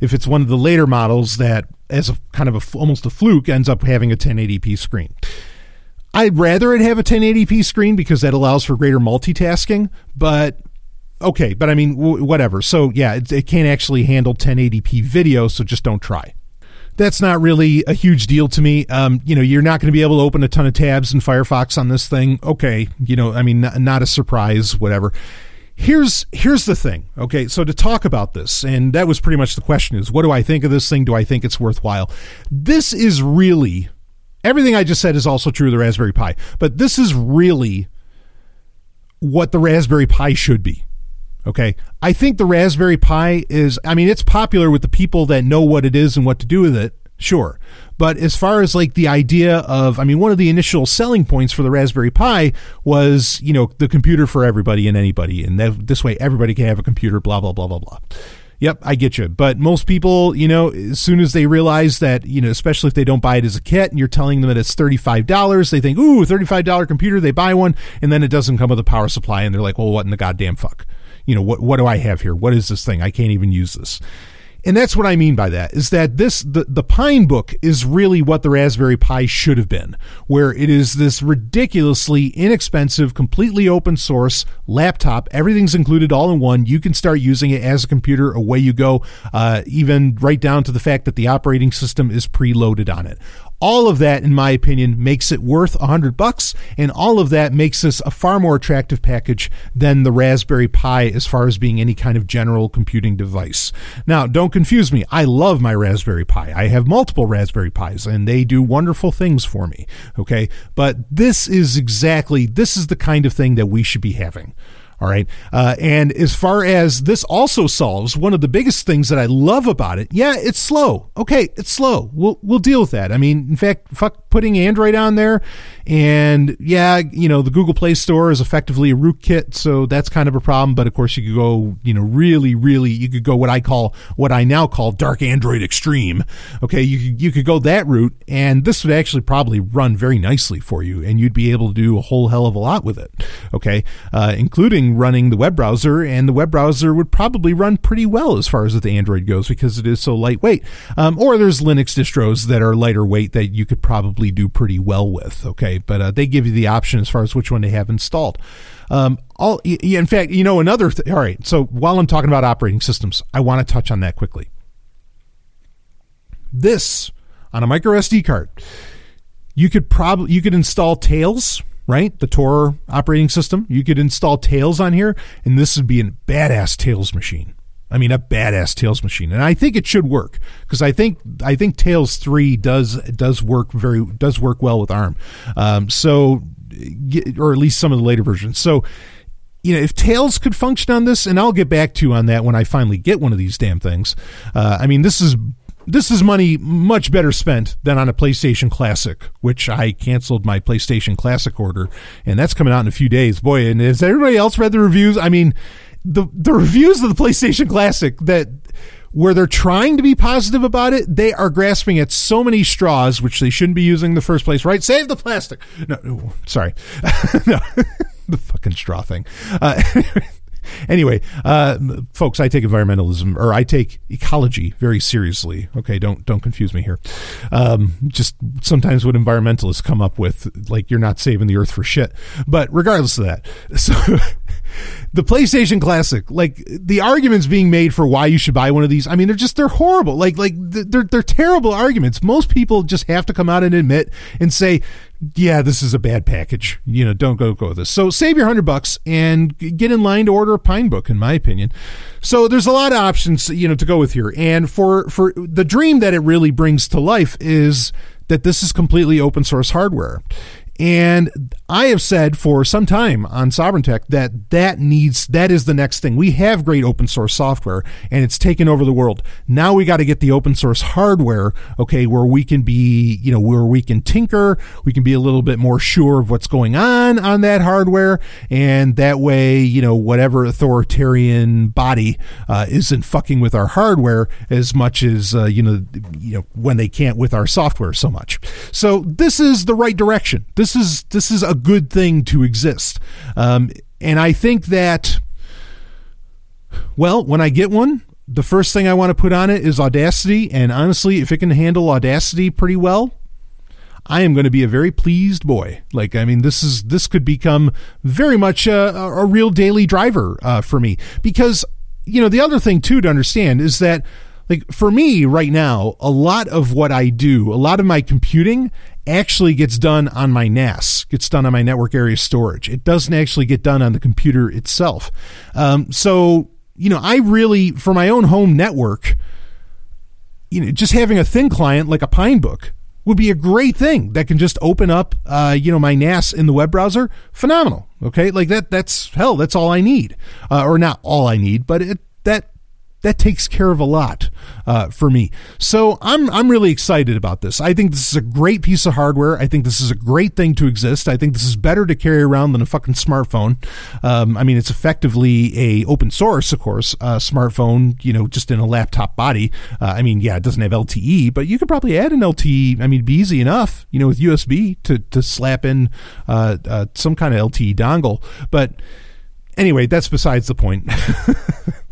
If it's one of the later models that, as a kind of a, almost a fluke, ends up having a 1080p screen. I'd rather it have a 1080p screen because that allows for greater multitasking, but okay, but I mean, w- whatever. So, yeah, it, it can't actually handle 1080p video, so just don't try that's not really a huge deal to me. Um, you know, you're not going to be able to open a ton of tabs in Firefox on this thing. Okay, you know, I mean, not, not a surprise, whatever. Here's here's the thing. Okay, so to talk about this, and that was pretty much the question: is what do I think of this thing? Do I think it's worthwhile? This is really everything I just said is also true of the Raspberry Pi, but this is really what the Raspberry Pi should be. Okay. I think the Raspberry Pi is, I mean, it's popular with the people that know what it is and what to do with it. Sure. But as far as like the idea of, I mean, one of the initial selling points for the Raspberry Pi was, you know, the computer for everybody and anybody. And that, this way everybody can have a computer, blah, blah, blah, blah, blah. Yep, I get you. But most people, you know, as soon as they realize that, you know, especially if they don't buy it as a kit and you're telling them that it's $35, they think, ooh, $35 computer, they buy one, and then it doesn't come with a power supply, and they're like, well, what in the goddamn fuck? You know, what, what do I have here? What is this thing? I can't even use this. And that's what I mean by that is that this the, the Pinebook is really what the Raspberry Pi should have been, where it is this ridiculously inexpensive, completely open source laptop. Everything's included all in one. You can start using it as a computer. Away you go. Uh, even right down to the fact that the operating system is preloaded on it. All of that, in my opinion, makes it worth a hundred bucks, and all of that makes this a far more attractive package than the Raspberry Pi as far as being any kind of general computing device. Now, don't confuse me. I love my Raspberry Pi. I have multiple Raspberry Pis, and they do wonderful things for me. Okay, but this is exactly this is the kind of thing that we should be having. All right. Uh, and as far as this also solves one of the biggest things that I love about it, yeah, it's slow. Okay, it's slow. We'll we'll deal with that. I mean, in fact, fuck putting Android on there and yeah, you know, the Google Play Store is effectively a rootkit, so that's kind of a problem. But of course, you could go, you know, really, really, you could go what I call, what I now call dark Android extreme. Okay, you could, you could go that route, and this would actually probably run very nicely for you, and you'd be able to do a whole hell of a lot with it. Okay, uh, including running the web browser, and the web browser would probably run pretty well as far as the Android goes because it is so lightweight. Um, or there's Linux distros that are lighter weight that you could probably do pretty well with. Okay but uh, they give you the option as far as which one they have installed. Um, all, in fact, you know, another, th- all right. So while I'm talking about operating systems, I want to touch on that quickly. This on a micro SD card, you could probably, you could install Tails, right? The Tor operating system. You could install Tails on here, and this would be a badass Tails machine. I mean, a badass Tails machine, and I think it should work because I think I think Tails three does does work very does work well with ARM. Um, so, or at least some of the later versions. So, you know, if Tails could function on this, and I'll get back to you on that when I finally get one of these damn things. Uh, I mean, this is this is money much better spent than on a PlayStation Classic, which I canceled my PlayStation Classic order, and that's coming out in a few days. Boy, and has everybody else read the reviews? I mean, the the reviews of the PlayStation Classic that where they're trying to be positive about it, they are grasping at so many straws, which they shouldn't be using in the first place, right? Save the plastic. No, sorry. *laughs* no, *laughs* the fucking straw thing. Uh, *laughs* anyway, uh, folks, I take environmentalism or I take ecology very seriously. Okay, don't don't confuse me here. Um, just sometimes what environmentalists come up with, like you're not saving the earth for shit. But regardless of that, so the PlayStation Classic, like the arguments being made for why you should buy one of these, I mean, they're just they're horrible. Like like they're they're terrible arguments. Most people just have to come out and admit and say, yeah, this is a bad package. You know, don't go go with this. So save your hundred bucks and get in line to order a Pinebook, in my opinion. So there's a lot of options, you know, to go with here. And for for the dream that it really brings to life is that this is completely open source hardware. And I have said for some time on Sovereign Tech that that needs that is the next thing. We have great open source software and it's taken over the world. Now we got to get the open source hardware, okay, where we can be, you know, where we can tinker, we can be a little bit more sure of what's going on on that hardware, and that way, you know, whatever authoritarian body uh, isn't fucking with our hardware as much as uh, you know, you know, when they can't with our software so much. So this is the right direction. This this is this is a good thing to exist, um, and I think that. Well, when I get one, the first thing I want to put on it is Audacity, and honestly, if it can handle Audacity pretty well, I am going to be a very pleased boy. Like, I mean, this is this could become very much a, a real daily driver uh, for me because you know the other thing too to understand is that like for me right now, a lot of what I do, a lot of my computing actually gets done on my NAS, gets done on my network area storage. It doesn't actually get done on the computer itself. Um, so, you know, I really, for my own home network, you know, just having a thin client like a Pinebook would be a great thing that can just open up, uh, you know, my NAS in the web browser. Phenomenal. Okay, like that. That's hell. That's all I need, uh, or not all I need, but it that that takes care of a lot uh, for me. So I'm I'm really excited about this. I think this is a great piece of hardware. I think this is a great thing to exist. I think this is better to carry around than a fucking smartphone. Um, I mean, it's effectively a open source, of course, uh, smartphone. You know, just in a laptop body. Uh, I mean, yeah, it doesn't have LTE, but you could probably add an LTE. I mean, be easy enough. You know, with USB to to slap in uh, uh, some kind of LTE dongle, but. Anyway, that's besides the point. *laughs*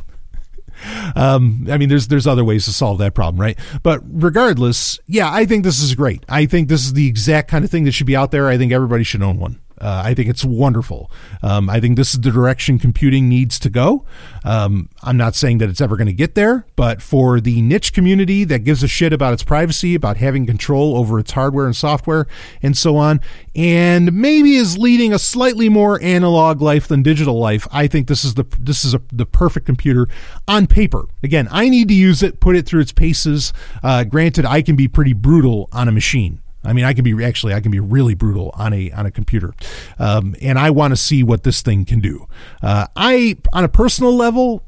Um, I mean, there's there's other ways to solve that problem, right? But regardless, yeah, I think this is great. I think this is the exact kind of thing that should be out there. I think everybody should own one. Uh, I think it's wonderful. Um, I think this is the direction computing needs to go. Um, I'm not saying that it's ever going to get there, but for the niche community that gives a shit about its privacy, about having control over its hardware and software, and so on, and maybe is leading a slightly more analog life than digital life, I think this is the this is a, the perfect computer on paper. Again, I need to use it, put it through its paces. Uh, granted, I can be pretty brutal on a machine. I mean, I can be actually I can be really brutal on a on a computer, um, and I want to see what this thing can do. Uh, I on a personal level,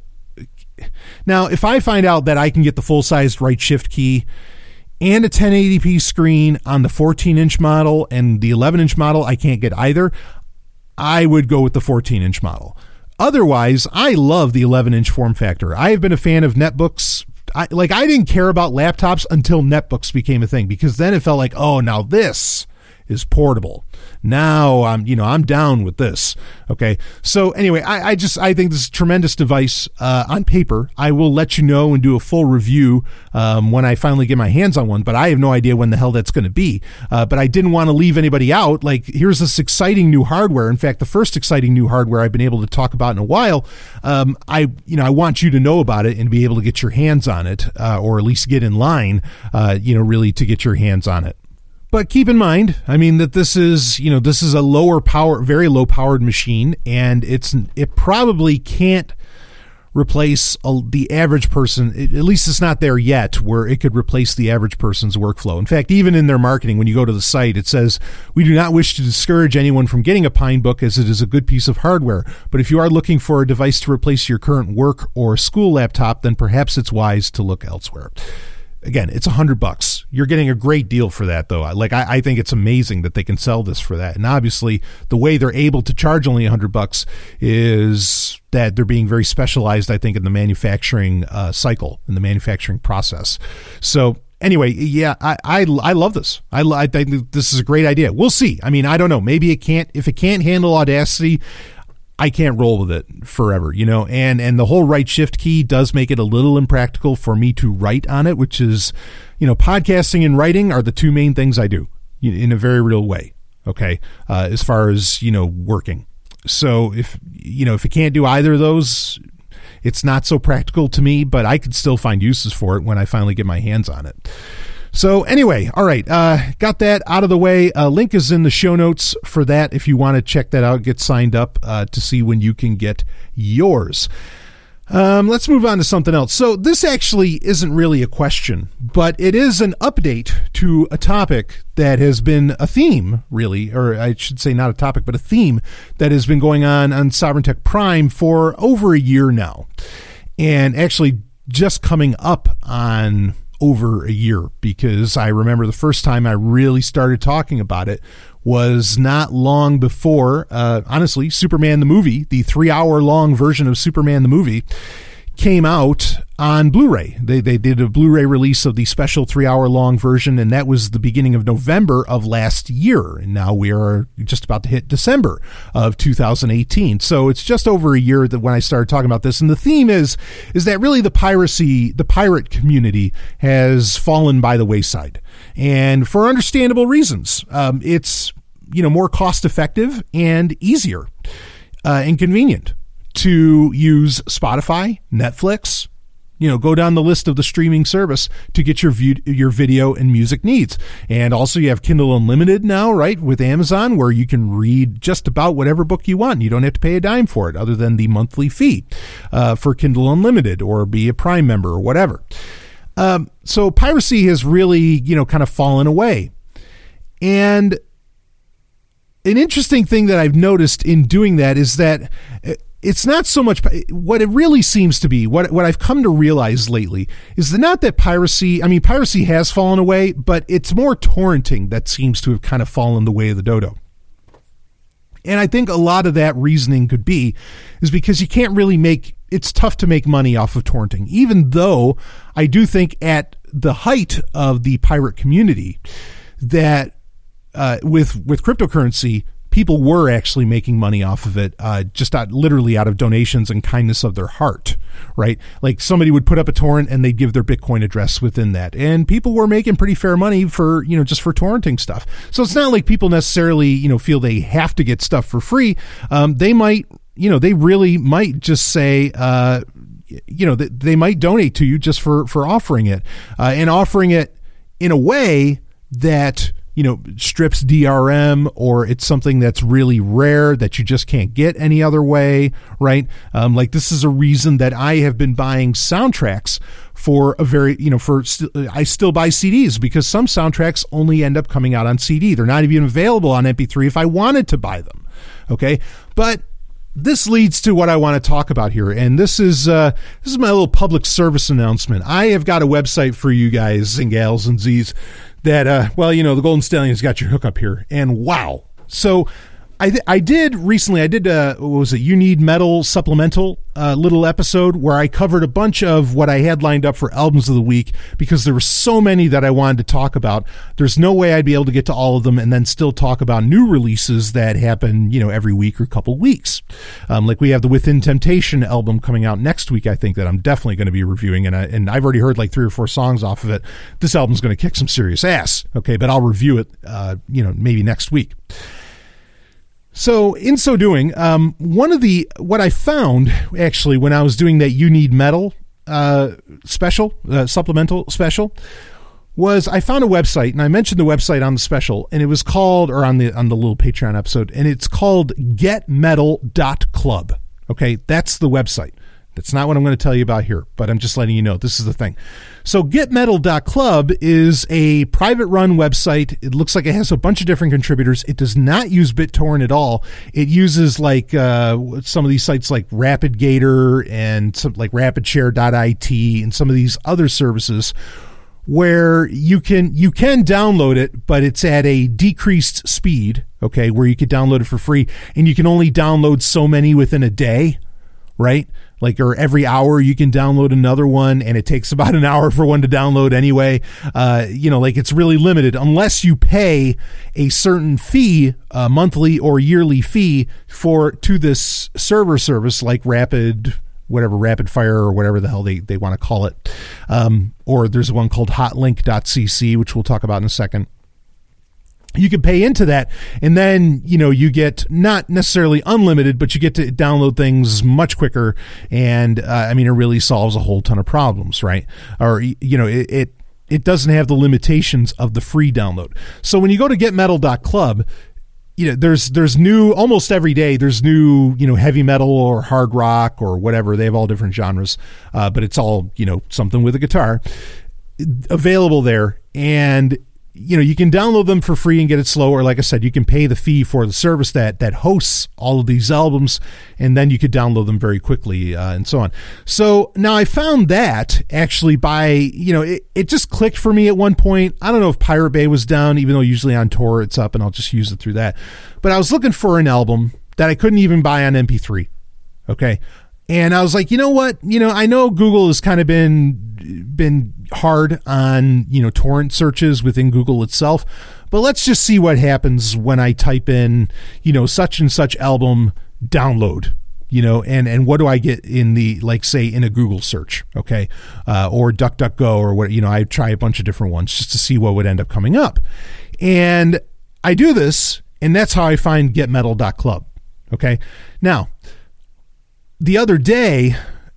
now if I find out that I can get the full sized right shift key and a 1080p screen on the 14 inch model and the 11 inch model, I can't get either. I would go with the 14 inch model. Otherwise, I love the 11 inch form factor. I have been a fan of netbooks I like I didn't care about laptops until netbooks became a thing because then it felt like, oh, now this is portable. Now I'm, you know, I'm down with this. Okay. So anyway, I, I just, I think this is a tremendous device uh, on paper. I will let you know and do a full review um, when I finally get my hands on one, but I have no idea when the hell that's going to be. Uh, but I didn't want to leave anybody out. Like, here's this exciting new hardware. In fact, the first exciting new hardware I've been able to talk about in a while. Um, I, you know, I want you to know about it and be able to get your hands on it, uh, or at least get in line, uh, you know, really to get your hands on it. But keep in mind, I mean that this is, you know, this is a lower power, very low powered machine, and it's it probably can't replace a, the average person. At least it's not there yet, where it could replace the average person's workflow. In fact, even in their marketing, when you go to the site, it says we do not wish to discourage anyone from getting a Pinebook as it is a good piece of hardware. But if you are looking for a device to replace your current work or school laptop, then perhaps it's wise to look elsewhere again, it's a hundred bucks. You're getting a great deal for that, though. Like I, I, think it's amazing that they can sell this for that. And obviously, the way they're able to charge only a hundred bucks is that they're being very specialized. I think in the manufacturing uh, cycle in the manufacturing process. So anyway, yeah, I, I, I love this. I, I think this is a great idea. We'll see. I mean, I don't know. Maybe it can't. If it can't handle Audacity, I can't roll with it forever, you know. And and the whole right shift key does make it a little impractical for me to write on it, which is, you know, podcasting and writing are the two main things I do in a very real way. Okay, uh, as far as you know, working. So if you know if it can't do either of those, it's not so practical to me, but I could still find uses for it when I finally get my hands on it. So anyway, all right, uh, got that out of the way. Uh, link is in the show notes for that if you want to check that out. Get signed up uh, to see when you can get yours. Um, let's move on to something else. So, this actually isn't really a question, but it is an update to a topic that has been a theme, really, or I should say not a topic, but a theme that has been going on on Sovereign Tech Prime for over a year now. And actually, just coming up on over a year because I remember the first time I really started talking about it was not long before, uh, honestly, Superman the movie, the three hour long version of Superman the movie, came out on Blu-ray. They they did a Blu-ray release of the special three hour long version, and that was the beginning of November of last year. And now we are just about to hit December of 2018. So it's just over a year that when I started talking about this. And the theme is is that really the piracy, the pirate community has fallen by the wayside, and for understandable reasons. Um, it's you know more cost effective and easier uh, and convenient to use Spotify, Netflix, you know, go down the list of the streaming service to get your view, your video and music needs. And also you have Kindle Unlimited now, right, with Amazon where you can read just about whatever book you want. You don't have to pay a dime for it other than the monthly fee uh, for Kindle Unlimited or be a Prime member or whatever. Um, so piracy has really, you know, kind of fallen away. And an interesting thing that I've noticed in doing that is that it's not so much what it really seems to be. What what I've come to realize lately is that not that piracy. I mean, piracy has fallen away, but it's more torrenting that seems to have kind of fallen the way of the dodo. And I think a lot of that reasoning could be is because you can't really make it's tough to make money off of torrenting, even though I do think at the height of the pirate community that uh, with with cryptocurrency, people were actually making money off of it, uh, just out, literally out of donations and kindness of their heart, right? Like somebody would put up a torrent and they'd give their Bitcoin address within that, and people were making pretty fair money for you know just for torrenting stuff. So it's not like people necessarily you know feel they have to get stuff for free. Um, they might you know they really might just say. Uh, you know, they, might donate to you just for for offering it, uh, and offering it in a way that you know, strips DRM or it's something that's really rare that you just can't get any other way, right? Um, like this is a reason that I have been buying soundtracks for a very, you know, for st- I still buy CDs because some soundtracks only end up coming out on CD. They're not even available on MP3 if I wanted to buy them. Okay. But this leads to what I want to talk about here, and this is uh, this is my little public service announcement. I have got a website for you guys and gals and Z's that uh, well, you know, the Golden Stallion's got your hookup here, and wow. So I th- I did recently. I did a what was it? You need metal supplemental uh, little episode where I covered a bunch of what I had lined up for albums of the week because there were so many that I wanted to talk about. There's no way I'd be able to get to all of them and then still talk about new releases that happen, you know, every week or couple weeks. Um, like we have the Within Temptation album coming out next week. I think that I'm definitely going to be reviewing, and I, and I've already heard like three or four songs off of it. This album's going to kick some serious ass. Okay, but I'll review it, uh, you know, maybe next week. So, in so doing, um, one of the what I found actually when I was doing that "You Need Metal" uh, special, uh, supplemental special, was I found a website, and I mentioned the website on the special, and it was called, or on the on the little Patreon episode, and it's called GetMetal.club. Okay, that's the website. That's not what I'm going to tell you about here, but I'm just letting you know this is the thing. So, getmetal.club is a private run website. It looks like it has a bunch of different contributors. It does not use BitTorrent at all. It uses like uh, some of these sites like RapidGator and some like RapidShare.it and some of these other services where you can you can download it, but it's at a decreased speed. Okay, where you could download it for free, and you can only download so many within a day, right? Like, or every hour you can download another one, and it takes *laughs* about an hour for one to download anyway. Uh, you know, like it's really limited unless you pay a certain fee, a monthly or yearly fee for to this server service like Rapid whatever rapid fire or whatever the hell they, they want to call it. Um, or there's one called hotlink.cc, which we'll talk about in a second. You can pay into that, and then you know you get not necessarily unlimited, but you get to download things much quicker. And uh, I mean, it really solves a whole ton of problems, right? Or you know, it, it it doesn't have the limitations of the free download. So when you go to getmetal.club, you know there's there's new almost every day there's new you know heavy metal or hard rock or whatever they have all different genres uh, but it's all you know something with a guitar available there and you know you can download them for free and get it slow or like i said you can pay the fee for the service that that hosts all of these albums and then you could download them very quickly uh, and so on. So now i found that actually by you know it, it just clicked for me at one point. I don't know if pirate bay was down even though usually on Tor it's up and i'll just use it through that. But i was looking for an album that i couldn't even buy on mp3 okay? And I was like, you know what? You know, I know Google has kind of been been hard on, you know, torrent searches within Google itself, but let's just see what happens when I type in, you know, such and such album download you know and and what do i get in the like say in a google search okay uh, or duckduckgo or what you know i try a bunch of different ones just to see what would end up coming up. And i do this and that's how i find getmetal.club okay? Now the other day,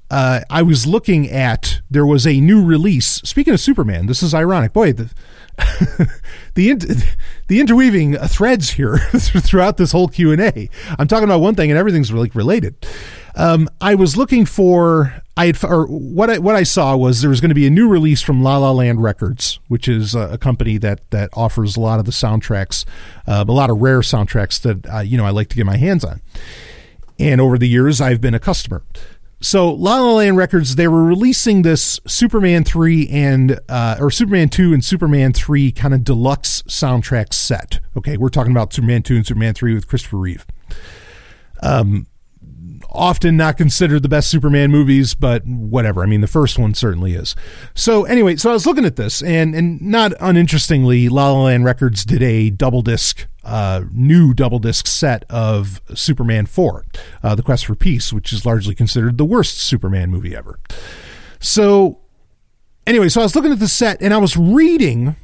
uh, I was looking at there was a new release. Speaking of Superman, this is ironic. Boy, the *laughs* the, the interweaving threads here *laughs* throughout this whole Q and A. I'm talking about one thing, and everything's really related. Um, I was looking for I had or what I what I saw was there was going to be a new release from La La Land Records, which is a, a company that that offers a lot of the soundtracks, uh, a lot of rare soundtracks that uh, you know I like to get my hands on. And over the years, I've been a customer. So La La Land Records, they were releasing this Superman 3 and, uh, or Superman 2 and Superman 3 kind of deluxe soundtrack set. Okay, we're talking about Superman 2 and Superman 3 with Christopher Reeve. Um, often not considered the best Superman movies, but whatever. I mean, the first one certainly is. So anyway, so I was looking at this, and and not uninterestingly, La La Land Records did a double disc uh, new double disc set of Superman 4, uh, The Quest for Peace, which is largely considered the worst Superman movie ever. So, anyway, so I was looking at the set and I was reading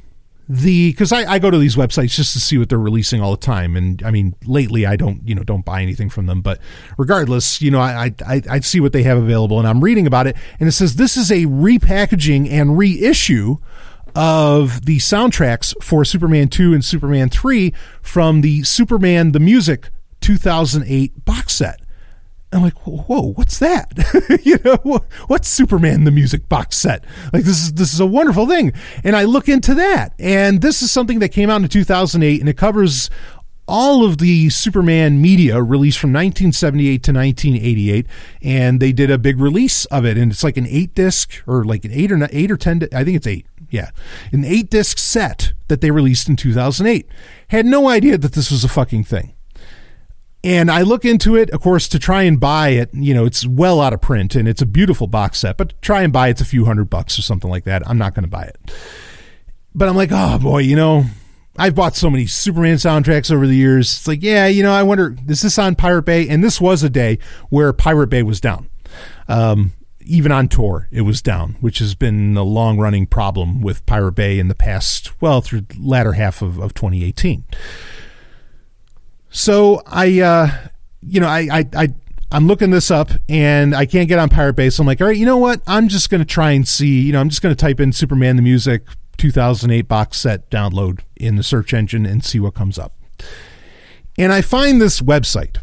the because I, I go to these websites just to see what they're releasing all the time and i mean lately i don't you know don't buy anything from them but regardless you know i i i see what they have available and i'm reading about it and it says this is a repackaging and reissue of the soundtracks for Superman 2 and Superman 3 from the Superman the Music 2008 box set. I'm like, whoa, what's that? *laughs* you know, what's Superman the music box set? Like this is this is a wonderful thing. And I look into that, and this is something that came out in 2008, and it covers all of the Superman media released from 1978 to 1988, and they did a big release of it, and it's like an eight disc or like an eight or eight or ten. I think it's eight yeah, an eight disc set that they released in 2008. Had no idea that this was a fucking thing. And I look into it, of course, to try and buy it. You know, it's well out of print and it's a beautiful box set, but try and buy it's a few hundred bucks or something like that. I'm not going to buy it. But I'm like, oh boy, you know, I've bought so many Superman soundtracks over the years. It's like, yeah, you know, I wonder, is this on Pirate Bay? And this was a day where Pirate Bay was down. Um, even on Tor, it was down, which has been a long running problem with Pirate Bay in the past, well, through the latter half of, of 2018. So I, uh, you know, I, I, I, I'm looking this up and I can't get on Pirate Bay. So I'm like, all right, you know what? I'm just going to try and see, you know, I'm just going to type in Superman the Music 2008 box set download in the search engine and see what comes up. And I find this website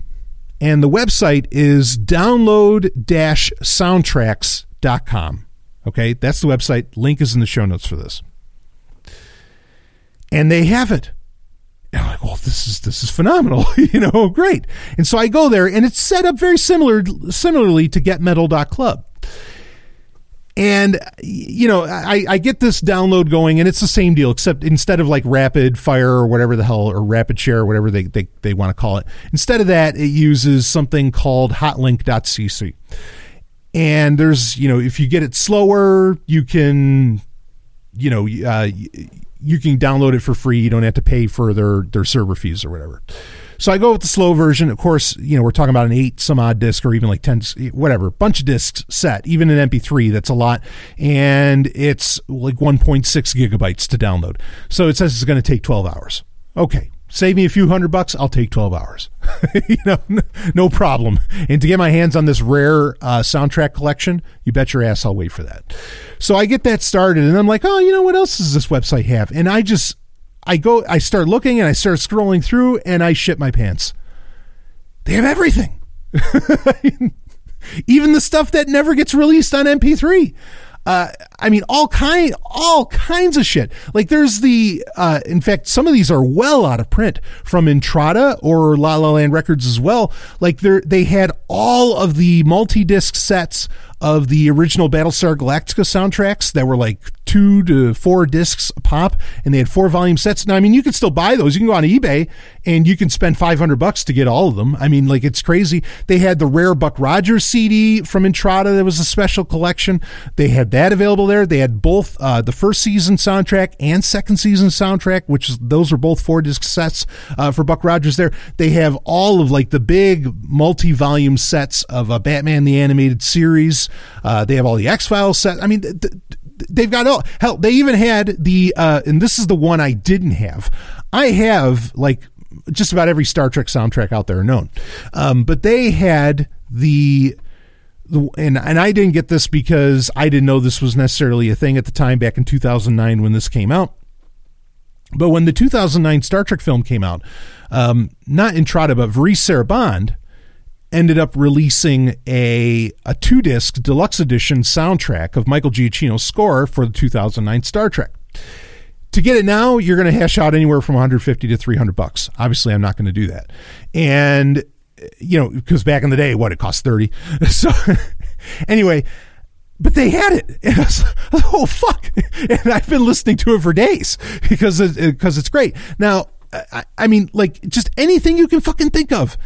and the website is download-soundtracks.com. Okay, that's the website. Link is in the show notes for this. And they have it. And I'm like, well, this is this is phenomenal, *laughs* you know, great. And so I go there, and it's set up very similar, similarly to GetMetal.club. and you know I, I get this download going and it's the same deal except instead of like rapid fire or whatever the hell or rapid share or whatever they, they, they want to call it instead of that it uses something called hotlink.cc and there's you know if you get it slower you can you know uh, you can download it for free. You don't have to pay for their their server fees or whatever so I go with the slow version. Of course, you know, we're talking about an eight some odd disc or even like 10, whatever, bunch of discs set, even an MP3. That's a lot. And it's like 1.6 gigabytes to download. So it says it's going to take 12 hours. Okay. Save me a few hundred bucks. I'll take 12 hours. *laughs* you know, no problem. And to get my hands on this rare uh, soundtrack collection, you bet your ass I'll wait for that. So I get that started and I'm like, oh, you know, what else does this website have? And I just, I go, I start looking and I start scrolling through and I shit my pants. They have everything. *laughs* Even the stuff that never gets released on MP3. Uh, I mean, all kind, all kinds of shit. Like there's the, uh, in fact, some of these are well out of print from Intrada or La La Land Records as well. Like they they had all of the multi-disc sets of the original Battlestar Galactica soundtracks that were like two to four discs a pop, and they had four volume sets. Now, I mean, you can still buy those. You can go on eBay and you can spend 500 bucks to get all of them. I mean, like it's crazy. They had the rare Buck Rogers CD from Intrada that was a special collection. They had that available there. They had both uh, the first season soundtrack and second season soundtrack, which is, those were both four disc sets uh, for Buck Rogers there. They have all of like the big multi volume sets of a Batman the Animated Series. Uh, they have all the X Files set. I mean, th- th- they've got all hell. They even had the, uh, and this is the one I didn't have. I have like just about every Star Trek soundtrack out there known, um, but they had the. The, and and I didn't get this because I didn't know this was necessarily a thing at the time back in 2009 when this came out. But when the 2009 Star Trek film came out, um, not Intrada, but Varèse Sarabande ended up releasing a a two disc deluxe edition soundtrack of Michael Giacchino's score for the 2009 Star Trek. To get it now, you're going to hash out anywhere from 150 to 300 bucks. Obviously, I'm not going to do that. And you know, because back in the day, what it cost 30. *laughs* So anyway, but they had it. And I was, oh fuck! *laughs* And I've been listening to it for days *laughs* because because it's great. Now, I, I mean, like just anything you can fucking think of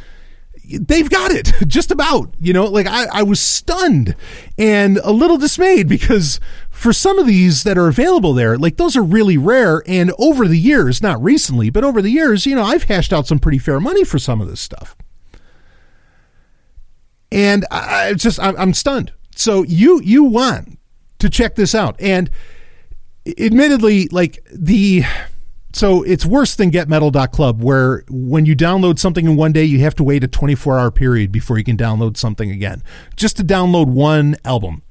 they've got it *laughs* just about you know? Like I, I was stunned and a little dismayed because for some of these that are available there like those are really rare. And over the years not recently but over the years you know i've hashed out some pretty fair money for some of this stuff. And i just i'm, I'm stunned. So you you want to check this out. And admittedly like the so it's worse than getmetal.club where when you download something in one day you have to wait a 24 hour period before you can download something again. Just to download one album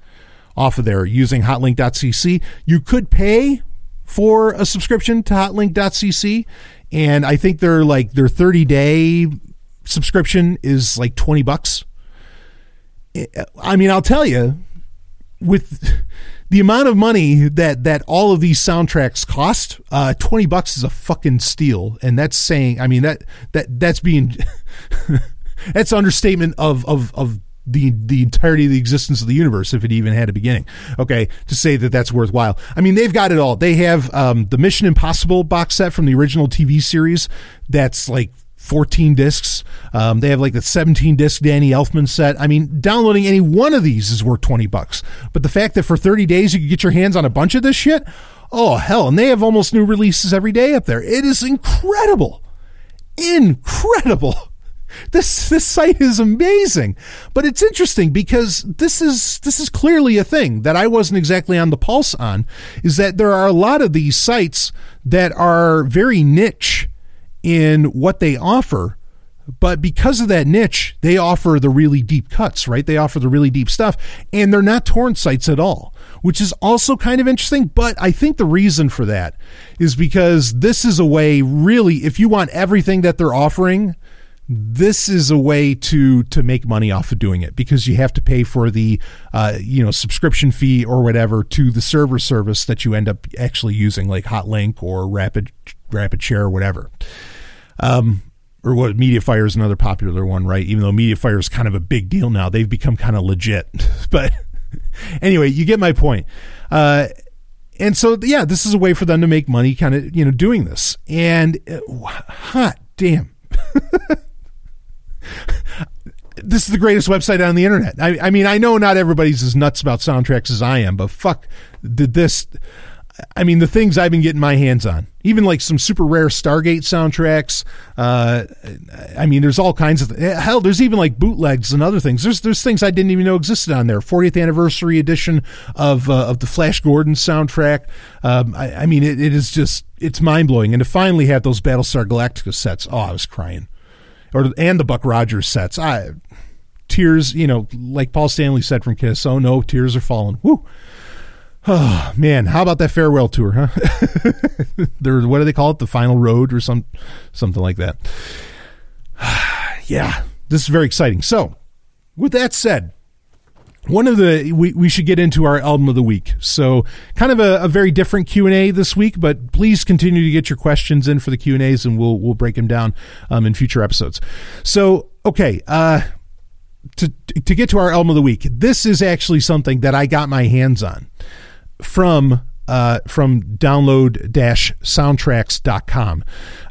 off of there using hotlink.cc you could pay for a subscription to hotlink.cc and i think their like their 30 day subscription is like 20 bucks. I mean i'll tell you with the amount of money that that all of these soundtracks cost, uh, twenty bucks is a fucking steal, and that's saying, I mean that that that's being *laughs* that's understatement of of of the the entirety of the existence of the universe if it even had a beginning. Okay, to say that that's worthwhile. I mean, they've got it all. They have um, the Mission Impossible box set from the original TV series. That's like 14 discs. Um, they have like the 17 disc Danny Elfman set. I mean, downloading any one of these is worth 20 bucks. But the fact that for 30 days you can get your hands on a bunch of this shit, oh hell, and they have almost new releases every day up there. It is incredible. Incredible. *laughs* This this site is amazing. But it's interesting because this is this is clearly a thing that I wasn't exactly on the pulse on is that there are a lot of these sites that are very niche in what they offer. But because of that niche, they offer the really deep cuts, right? They offer the really deep stuff, and they're not torrent sites at all, which is also kind of interesting. But I think the reason for that is because this is a way, really, if you want everything that they're offering, this is a way to to make money off of doing it because you have to pay for the uh, you know subscription fee or whatever to the server service that you end up actually using like hotlink or rapid rapid share or whatever um, or what MediaFire is another popular one, right? Even though MediaFire is kind of a big deal now, they've become kind of legit. *laughs* but anyway, you get my point. Uh, and so, yeah, this is a way for them to make money, kind of, you know, doing this. And uh, hot damn. *laughs* this is the greatest website on the internet. I, I, mean, I know not everybody's as nuts about soundtracks as I am, but fuck, did this. I mean, the things I've been getting my hands on, even like some super rare Stargate soundtracks. Uh, I mean, there's all kinds of hell. There's even like bootlegs and other things. There's there's things I didn't even know existed on there. 40th anniversary edition of uh, of the Flash Gordon soundtrack. Um, I, I, mean, it, it is just it's mind blowing. And to finally have those Battlestar Galactica sets, oh, I was crying. Or and the Buck Rogers sets. I tears. You know, like Paul Stanley said from Kiss. Oh no, tears are falling. Woo. Oh *sighs* man, how about that farewell tour, huh? *laughs* there, what do they call it? The final road or some something like that. *sighs* yeah, this is very exciting. So, with that said, one of the we, we should get into our album of the week. So, kind of a, a very different Q and A this week, but please continue to get your questions in for the Q and A's, and we'll we'll break them down um, in future episodes. So, okay, uh, to to get to our album of the week, this is actually something that I got my hands on from uh, from download-soundtracks.com.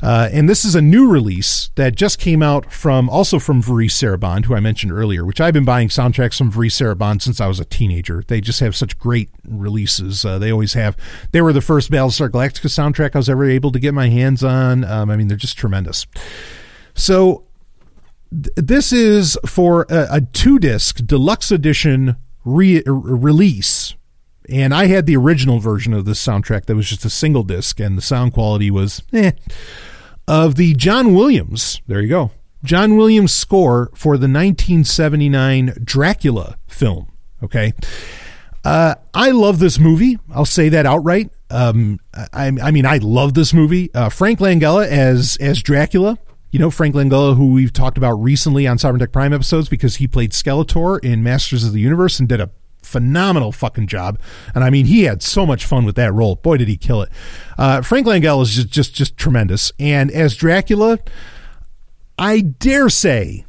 Uh, and this is a new release that just came out from also from Varèse Sarabande, who I mentioned earlier, which I've been buying soundtracks from Varèse Sarabande since I was a teenager. They just have such great releases. Uh, they always have. They were the first Battlestar Galactica soundtrack I was ever able to get my hands on. Um, I mean, they're just tremendous. So th- this is for a, a two disc deluxe edition re- release and I had the original version of this soundtrack that was just a single disc, and the sound quality was eh. Of the John Williams, there you go, John Williams score for the 1979 Dracula film. Okay. Uh, I love this movie. I'll say that outright. Um, I, I, mean, I love this movie. Uh, Frank Langella as as Dracula. You know Frank Langella, who we've talked about recently on Cybernetic Prime episodes because he played Skeletor in Masters of the Universe and did a phenomenal fucking job. And I mean, he had so much fun with that role. Boy, did he kill it. Uh, Frank Langella is just, just, just tremendous. And as Dracula, I dare say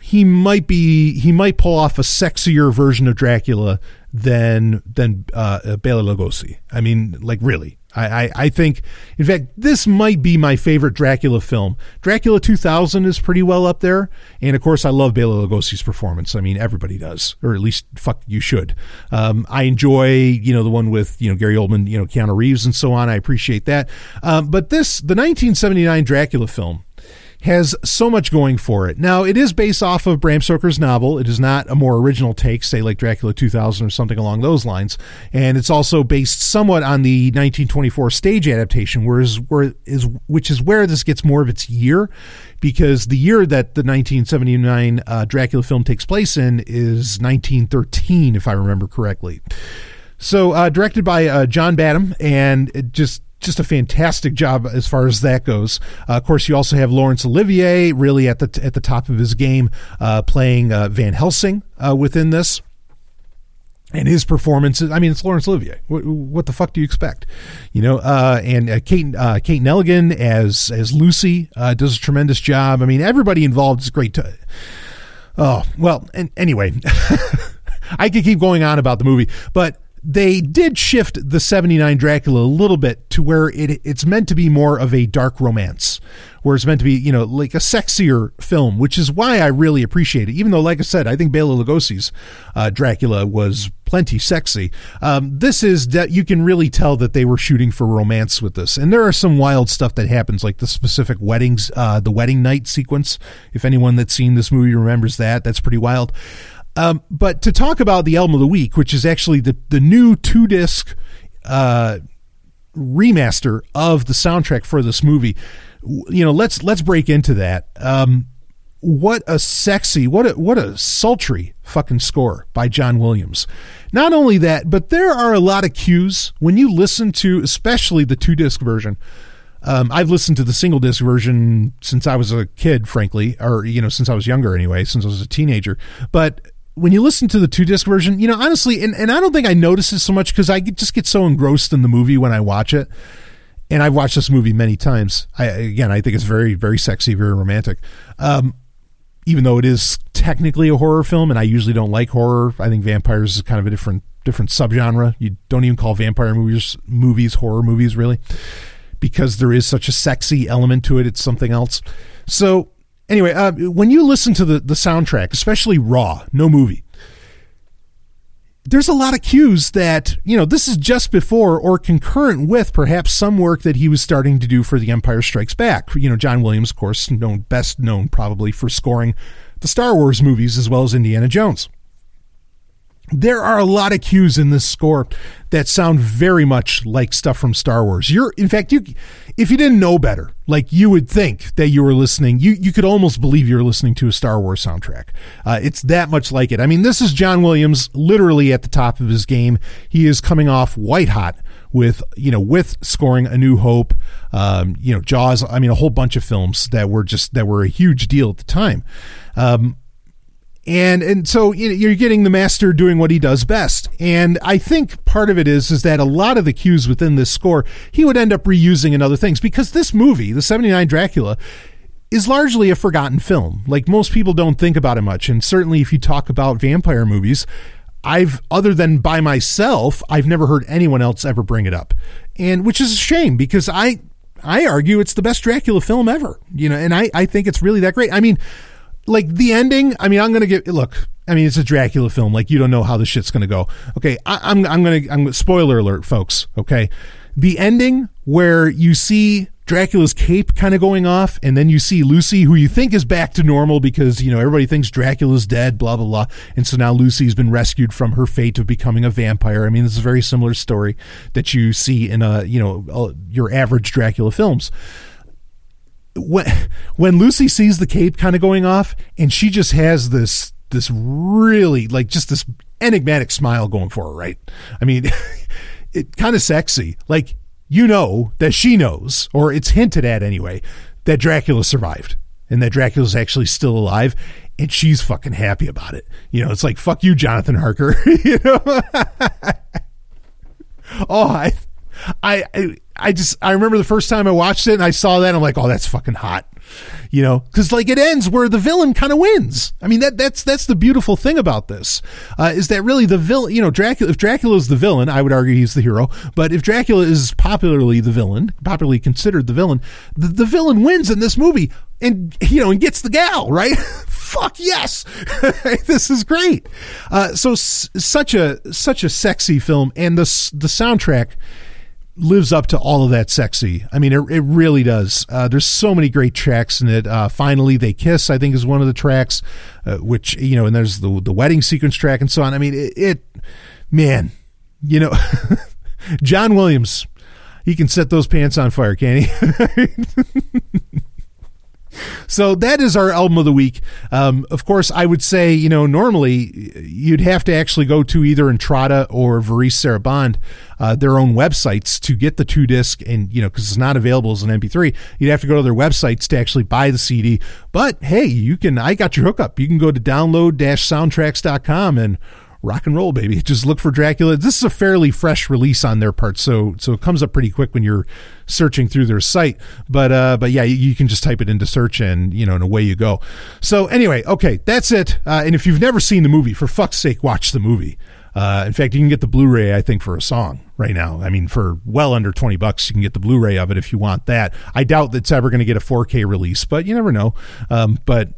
he might be, he might pull off a sexier version of Dracula than, than, uh, Bela Lugosi. I mean, like really. I, I, I, think, in fact, this might be my favorite Dracula film. Dracula 2000 is pretty well up there. And of course, I love Bela Lugosi's performance. I mean, everybody does, or at least, fuck, you should. Um, I enjoy, you know, the one with, you know, Gary Oldman, you know, Keanu Reeves and so on. I appreciate that. Um, but this, the 1979 Dracula film, has so much going for it. Now, it is based off of Bram Stoker's novel. It is not a more original take, say like Dracula 2000 or something along those lines. And it's also based somewhat on the 1924 stage adaptation, whereas where is which is where this gets more of its year, because the year that the 1979 uh, Dracula film takes place in is 1913, if I remember correctly. So, uh, directed by uh, John Badham, and it just just a fantastic job as far as that goes. Uh, of course, you also have Laurence Olivier really at the at the top of his game, uh, playing uh, Van Helsing uh, within this. And his performances, I mean, it's Laurence Olivier. What, what the fuck do you expect? You know, uh, and uh, Kate, Kate Nelligan as, as Lucy, does a tremendous job. I mean, everybody involved is great. To, oh, well, and anyway, *laughs* I could keep going on about the movie, but they did shift the 79 Dracula a little bit to where it it's meant to be more of a dark romance, where it's meant to be, you know, like a sexier film, which is why I really appreciate it. Even though, like I said, I think Bela Lugosi's uh, Dracula was plenty sexy. Um, this is that you can really tell that they were shooting for romance with this, and there are some wild stuff that happens, like the specific weddings, uh, the wedding night sequence. If anyone that's seen this movie remembers that, that's pretty wild. Um, but to talk about the album of the week, which is actually the the new two disc uh, remaster of the soundtrack for this movie, you know, let's let's break into that. Um, what a sexy, what a what a sultry fucking score by John Williams. Not only that, but there are a lot of cues when you listen to, especially the two disc version. Um, I've listened to the single disc version since I was a kid, frankly, or you know, since I was younger anyway, since I was a teenager. But when you listen to the two disc version, you know, honestly, and, and I don't think I notice it so much because I just get so engrossed in the movie when I watch it. And I've watched this movie many times. I, again, I think it's very, very sexy, very romantic. Um, even though it is technically a horror film, and I usually don't like horror. I think vampires is kind of a different different subgenre. You don't even call vampire movies movies horror movies really, because there is such a sexy element to it. It's something else. So anyway, uh, when you listen to the the soundtrack, especially Raw, no movie, there's a lot of cues that, you know, this is just before or concurrent with perhaps some work that he was starting to do for The Empire Strikes Back. You know, John Williams, of course, known best known probably for scoring the Star Wars movies as well as Indiana Jones there are a lot of cues in this score that sound very much like stuff from Star Wars. You're, in fact, you, if you didn't know better, like you would think that you were listening, you you could almost believe you're listening to a Star Wars soundtrack. Uh, it's that much like it. I mean, this is John Williams, literally at the top of his game. He is coming off white hot with you know with scoring A New Hope, um, you know Jaws. I mean, a whole bunch of films that were just that were a huge deal at the time. Um, and and so you're getting the master doing what he does best. And i think part of it is is that a lot of the cues within this score he would end up reusing in other things. Because this movie the 79 dracula is largely a forgotten film. Like most people don't think about it much. And certainly if you talk about vampire movies i've other than by myself i've never heard anyone else ever bring it up. And which is a shame because i i argue it's the best dracula film ever. You know and i i think it's really that great. I mean like the ending. I mean, I'm gonna get look. I mean, it's a Dracula film. Like you don't know how the shit's gonna go. Okay, I, am I'm, I'm gonna I'm spoiler alert, folks. Okay, the ending where you see Dracula's cape kind of going off, and then you see Lucy, who you think is back to normal because you know everybody thinks Dracula's dead, blah blah blah, and so now Lucy's been rescued from her fate of becoming a vampire. I mean, this is a very similar story that you see in a you know your average Dracula films when when Lucy sees the cape kind of going off, and she just has this this really like just this enigmatic smile going for her, right? I mean, *laughs* it kind of sexy. Like you know that she knows, or it's hinted at anyway, that Dracula survived and that Dracula's actually still alive, and she's fucking happy about it. You know, it's like fuck you, Jonathan Harker. *laughs* you know. *laughs* oh, I, I, I I just I remember the first time I watched it and I saw that I'm like, oh, that's fucking hot, you know, because like it ends where the villain kind of wins. I mean that that's that's the beautiful thing about this uh, is that really the villain, you know, Dracula. If Dracula is the villain, I would argue he's the hero. But if Dracula is popularly the villain, popularly considered the villain, the, the villain wins in this movie and you know and gets the gal right. *laughs* Fuck yes, *laughs* this is great. Uh, so s- such a such a sexy film, and the the soundtrack lives up to all of that sexy. I mean, it, it really does. Uh, there's so many great tracks in it. Uh, Finally, they kiss. I think is one of the tracks, uh, which you know, and there's the the wedding sequence track and so on. I mean, it, it man, you know, *laughs* John Williams, he can set those pants on fire, can he? *laughs* so that is our album of the week. Um, of course, I would say, you know, normally you'd have to actually go to either Entrada or Varèse Sarabande, uh, their own websites to get the two disc, and you know, because it's not available as an MP3, you'd have to go to their websites to actually buy the CD. But hey, you can. I got your hookup. You can go to download-soundtracks.com and rock and roll, baby. Just look for Dracula. This is a fairly fresh release on their part, so so it comes up pretty quick when you're searching through their site. But uh, but yeah, you, you can just type it into search and you know, and away you go. So anyway, okay, that's it. Uh, and if you've never seen the movie, for fuck's sake, watch the movie. Uh, in fact, you can get the Blu-ray, I think, for a song right now. I mean, for well under twenty bucks, you can get the Blu-ray of it if you want that. I doubt that's ever going to get a 4K release, but you never know. Um, but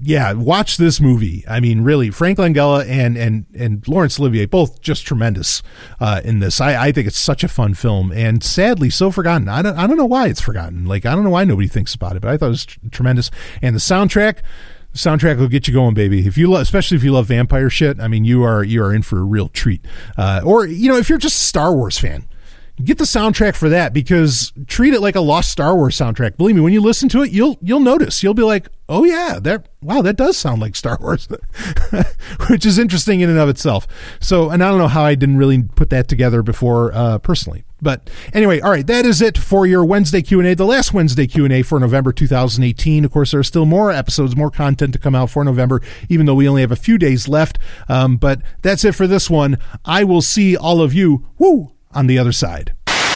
yeah, watch this movie. I mean, really, Frank Langella and and and Laurence Olivier both just tremendous uh, in this. I, I think it's such a fun film, and sadly so forgotten. I don't I don't know why it's forgotten. Like I don't know why nobody thinks about it, but I thought it was tr- tremendous. And the soundtrack, the soundtrack will get you going, baby. If you love, especially if you love vampire shit, I mean, you are you are in for a real treat. Uh, or you know, if you're just a Star Wars fan get the soundtrack for that because treat it like a lost Star Wars soundtrack. Believe me, when you listen to it, you'll you'll notice. You'll be like, "Oh yeah, that wow, that does sound like Star Wars," *laughs* which is interesting in and of itself. So, and I don't know how I didn't really put that together before uh, personally. But anyway, all right, that is it for your Wednesday Q&A, the last Wednesday Q&A for November 2018. Of course, there are still more episodes, more content to come out for November, even though we only have a few days left. Um, but that's it for this one. I will see all of you, woo, on the other side.